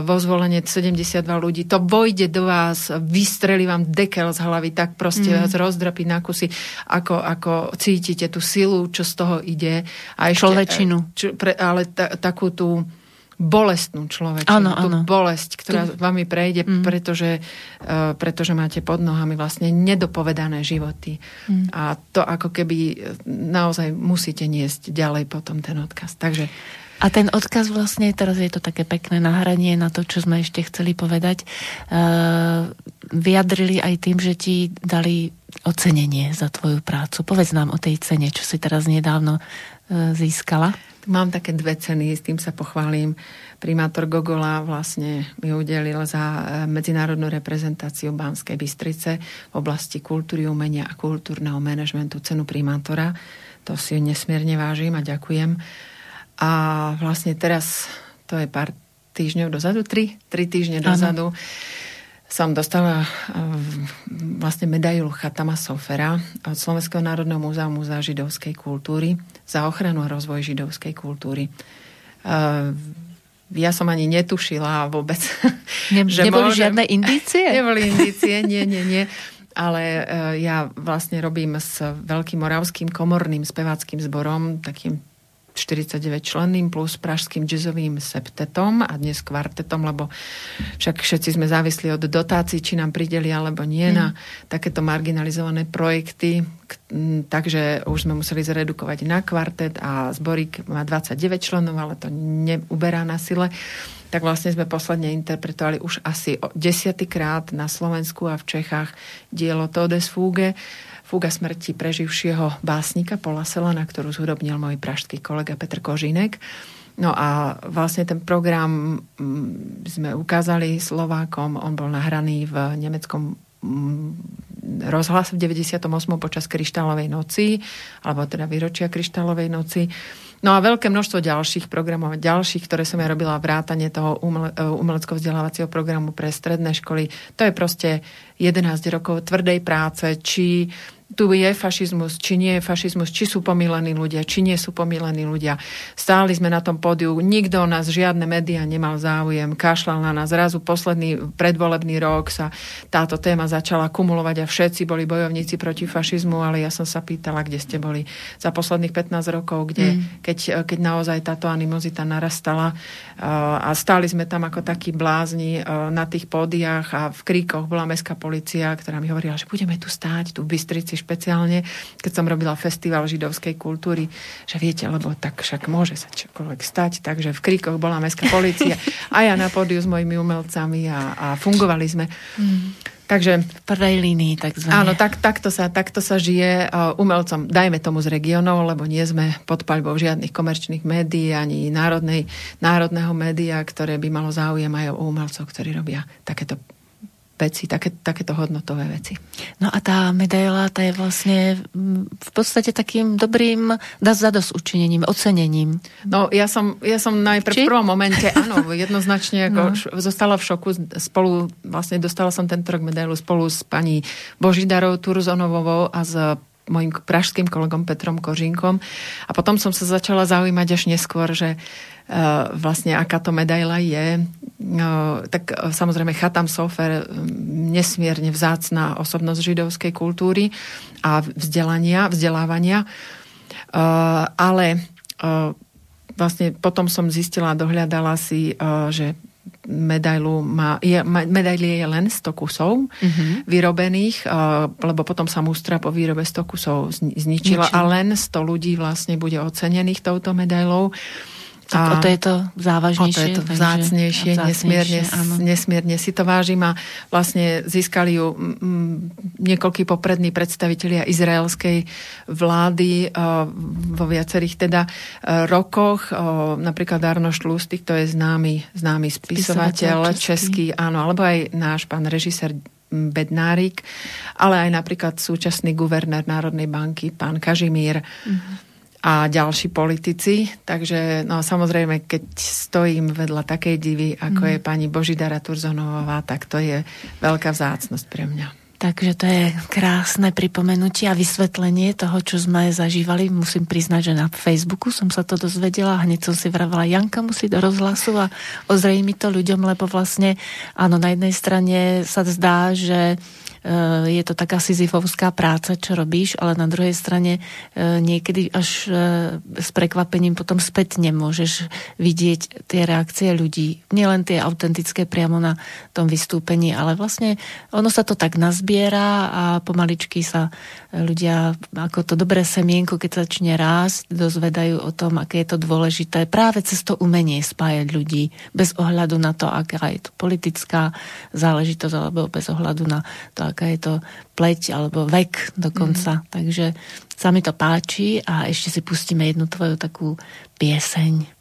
vo zvolenie 72 ľudí, to vojde do vás, vystrelí vám dekel z hlavy, tak proste mm. vás rozdrapí na kusy, ako, ako cítite tú silu, čo z toho ide. A ešte, Človečinu. Čo, pre, ale ta, takú tú bolestnú človečinu, ano, tú ano. bolesť, ktorá tu... vami prejde, mm. pretože, uh, pretože máte pod nohami vlastne nedopovedané životy. Mm. A to ako keby naozaj musíte niesť ďalej potom ten odkaz. Takže a ten odkaz vlastne, teraz je to také pekné nahranie na to, čo sme ešte chceli povedať, uh, vyjadrili aj tým, že ti dali ocenenie za tvoju prácu. Povedz nám o tej cene, čo si teraz nedávno získala? Mám také dve ceny, s tým sa pochválim. Primátor Gogola vlastne mi udelil za e, medzinárodnú reprezentáciu Banskej Bystrice v oblasti kultúry, umenia a kultúrneho manažmentu cenu primátora. To si nesmierne vážim a ďakujem. A vlastne teraz, to je pár týždňov dozadu, tri, tri týždne dozadu, ano som dostala vlastne medailu Chatama Sofera od Slovenského národného múzea Múzea židovskej kultúry za ochranu a rozvoj židovskej kultúry. Ja som ani netušila vôbec. <laughs> Ne, že neboli môžem... žiadne indície? <laughs> Neboli indície, nie, nie, nie. Ale e, ja vlastne robím s Veľkým moravským komorným speváckým zborom, takým 49 členným plus pražským jazzovým septetom a dnes kvartetom, lebo však všetci sme závisli od dotácií, či nám prideli alebo nie mm. na takéto marginalizované projekty. Takže už sme museli zredukovať na kvartet a zborík má 29 členov, ale to neuberá na sile tak vlastne sme posledne interpretovali už asi desiatýkrát na Slovensku a v Čechách dielo Todes Fuge Fúga smrti preživšieho básnika Pola Selana, ktorú zhudobnil môj pražský kolega Petr Kožinek. No a vlastne ten program mm, sme ukázali Slovákom, on bol nahraný v nemeckom mm, rozhlas v 98. počas Kryštálovej noci, alebo teda výročia Kryštálovej noci. No a veľké množstvo ďalších programov, ďalších, ktoré som ja robila, vrátanie toho umele, umelecko-vzdelávacieho programu pre stredné školy. To je proste 11 rokov tvrdej práce, či tu je fašizmus, či nie je fašizmus, či sú pomilení ľudia, či nie sú pomilení ľudia. Stáli sme na tom pódiu, nikto o nás, žiadne médiá nemal záujem, kašľal na nás. Zrazu posledný predvolebný rok sa táto téma začala kumulovať a všetci boli bojovníci proti fašizmu, ale ja som sa pýtala, kde ste boli za posledných 15 rokov, kde, mm. keď, keď naozaj táto animozita narastala a stáli sme tam ako takí blázni na tých pódiách a v kríkoch bola mestská policia, ktorá mi hovorila, že budeme tu stáť, tu v Bystrici špeciálne, keď som robila festival židovskej kultúry, že viete, lebo tak však môže sa čokoľvek stať, takže v kríkoch bola mestská policia a ja na pódiu s mojimi umelcami a, a fungovali sme. Mm. Takže... V prvej línii, takzvané. Áno, tak, takto, sa, takto sa žije uh, umelcom, dajme tomu z regionov, lebo nie sme pod paľbou žiadnych komerčných médií, ani národnej, národného média, ktoré by malo záujem aj o umelcov, ktorí robia takéto veci, také, takéto hodnotové veci. No a tá medaila, tá je vlastne v podstate takým dobrým zados učinením, ocenením. No ja som, ja som najprv Či? v prvom momente, áno, jednoznačne ako <laughs> no. zostala v šoku. Spolu, vlastne dostala som tento rok medailu spolu s pani Božidarou Turzonovovou a s mojim pražským kolegom Petrom Kožinkom. A potom som sa začala zaujímať až neskôr, že uh, vlastne aká to medaila je. Uh, tak uh, samozrejme Chatam Sofer, nesmierne vzácná osobnosť židovskej kultúry a vzdelania, vzdelávania. Ale vlastne potom som zistila, dohľadala si, že medailu má, je, medailie je len 100 kusov uh-huh. vyrobených, lebo potom sa mústra po výrobe 100 kusov zničila Ničilo. a len 100 ľudí vlastne bude ocenených touto medailou. Tak a o to je to závažnejšie. O to je to vzácnejšie, nesmierne, nesmierne si to vážim a vlastne získali ju niekoľkí poprední predstavitelia izraelskej vlády vo viacerých teda e, rokoch. Napríklad Arno Šlustik, to je známy, známy spisovateľ, spisovateľ český. český, áno, alebo aj náš pán režisér Bednárik, ale aj napríklad súčasný guvernér Národnej banky, pán Kažimír. Mm-hmm a ďalší politici. Takže no, samozrejme, keď stojím vedľa takej divy, ako mm. je pani Božidara Turzonová, tak to je veľká vzácnosť pre mňa. Takže to je krásne pripomenutie a vysvetlenie toho, čo sme zažívali. Musím priznať, že na Facebooku som sa to dozvedela a hneď som si vravela, Janka musí do rozhlasu a ozrejmi to ľuďom, lebo vlastne, áno, na jednej strane sa zdá, že je to taká sizifovská práca, čo robíš, ale na druhej strane eh, niekedy až eh, s prekvapením potom spätne môžeš vidieť tie reakcie ľudí. Nielen tie autentické priamo na tom vystúpení, ale vlastne ono sa to tak nazbiera a pomaličky sa ľudia ako to dobré semienko, keď začne rásť, dozvedajú o tom, aké je to dôležité práve cez to umenie spájať ľudí bez ohľadu na to, aká je to politická záležitosť alebo bez ohľadu na to, aká je to pleť alebo vek dokonca. Mm. Takže sa mi to páči a ešte si pustíme jednu tvoju takú pieseň.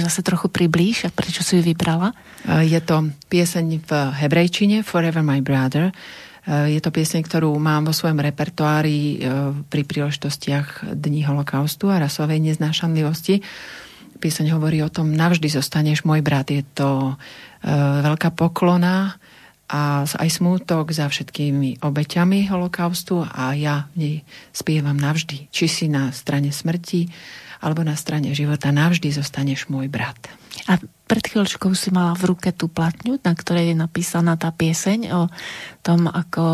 Zase trochu priblíž a prečo si ju vybrala? Je to pieseň v hebrejčine Forever My Brother. Je to pieseň, ktorú mám vo svojom repertoári e, pri príležitostiach Dní holokaustu a rasovej neznášanlivosti. Pieseň hovorí o tom, navždy zostaneš môj brat. Je to e, veľká poklona a aj smútok za všetkými obeťami holokaustu a ja v nej spievam navždy. Či si na strane smrti, alebo na strane života navždy zostaneš môj brat. A pred chvíľočkou si mala v ruke tú platňu, na ktorej je napísaná tá pieseň o tom, ako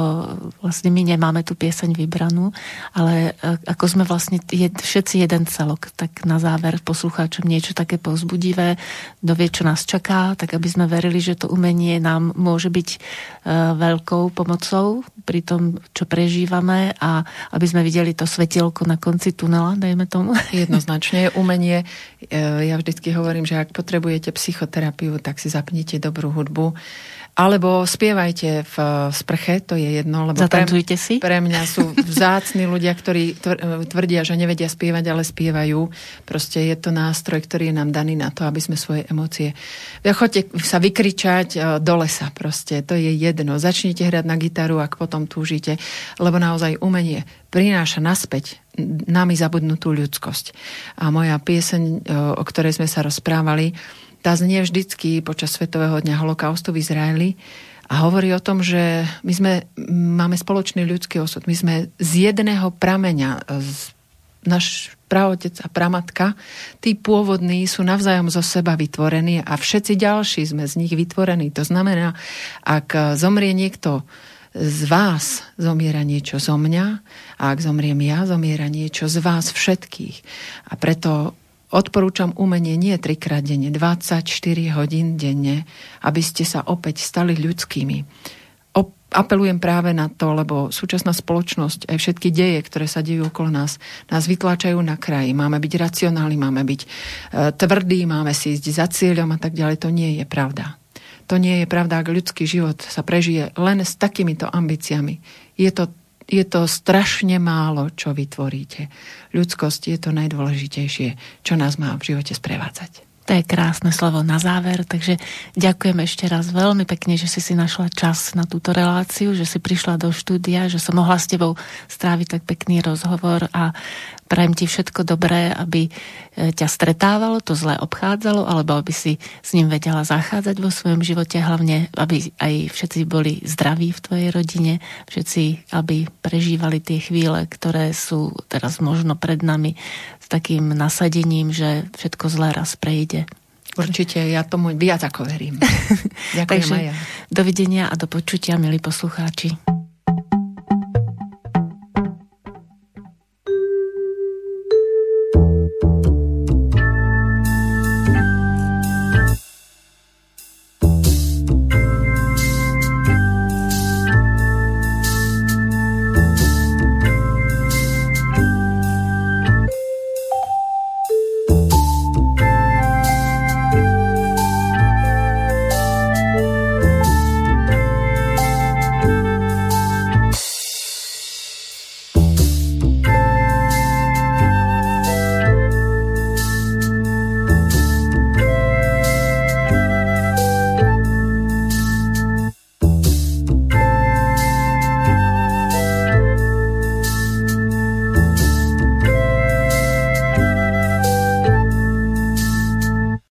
vlastne my nemáme tú pieseň vybranú, ale e, ako sme vlastne jed, všetci jeden celok. Tak na záver poslucháčom niečo také povzbudivé, dovie, čo nás čaká, tak aby sme verili, že to umenie nám môže byť e, veľkou pomocou pri tom, čo prežívame a aby sme videli to svetielko na konci tunela, dajme tomu. Jednoznačne umenie. E, ja vždycky hovorím, že ak potrebujete psychoterapiu, tak si zapnite dobrú hudbu. Alebo spievajte v sprche, to je jedno, lebo pre, si. pre mňa sú vzácni ľudia, ktorí tvrdia, že nevedia spievať, ale spievajú. Proste je to nástroj, ktorý je nám daný na to, aby sme svoje emócie... Choďte sa vykričať e, do lesa proste, to je jedno. Začnite hrať na gitaru, ak potom túžite, lebo naozaj umenie prináša naspäť nami zabudnutú ľudskosť. A moja pieseň, o ktorej sme sa rozprávali, tá znie vždycky počas Svetového dňa holokaustu v Izraeli a hovorí o tom, že my sme, máme spoločný ľudský osud. My sme z jedného prameňa, z, naš praotec a pramatka, tí pôvodní sú navzájom zo seba vytvorení a všetci ďalší sme z nich vytvorení. To znamená, ak zomrie niekto z vás zomiera niečo zo mňa a ak zomriem ja, zomiera niečo z vás všetkých. A preto odporúčam umenie nie trikrát denne, 24 hodín denne, aby ste sa opäť stali ľudskými apelujem práve na to, lebo súčasná spoločnosť, aj všetky deje, ktoré sa dejú okolo nás, nás vytláčajú na kraji. Máme byť racionálni, máme byť e, tvrdí, máme si ísť za cieľom a tak ďalej. To nie je pravda. To nie je pravda, ak ľudský život sa prežije len s takýmito ambíciami. Je to, je to strašne málo, čo vytvoríte. Ľudskosť je to najdôležitejšie, čo nás má v živote sprevádzať. To je krásne slovo na záver, takže ďakujem ešte raz veľmi pekne, že si si našla čas na túto reláciu, že si prišla do štúdia, že som mohla s tebou stráviť tak pekný rozhovor a prajem ti všetko dobré, aby e, ťa stretávalo, to zle obchádzalo, alebo aby si s ním vedela zachádzať vo svojom živote, hlavne aby aj všetci boli zdraví v tvojej rodine, všetci, aby prežívali tie chvíle, ktoré sú teraz možno pred nami takým nasadením, že všetko zlé raz prejde. Určite, ja tomu viac ako verím. <laughs> Ďakujem Takže, aj ja. Dovidenia a do počutia, milí poslucháči.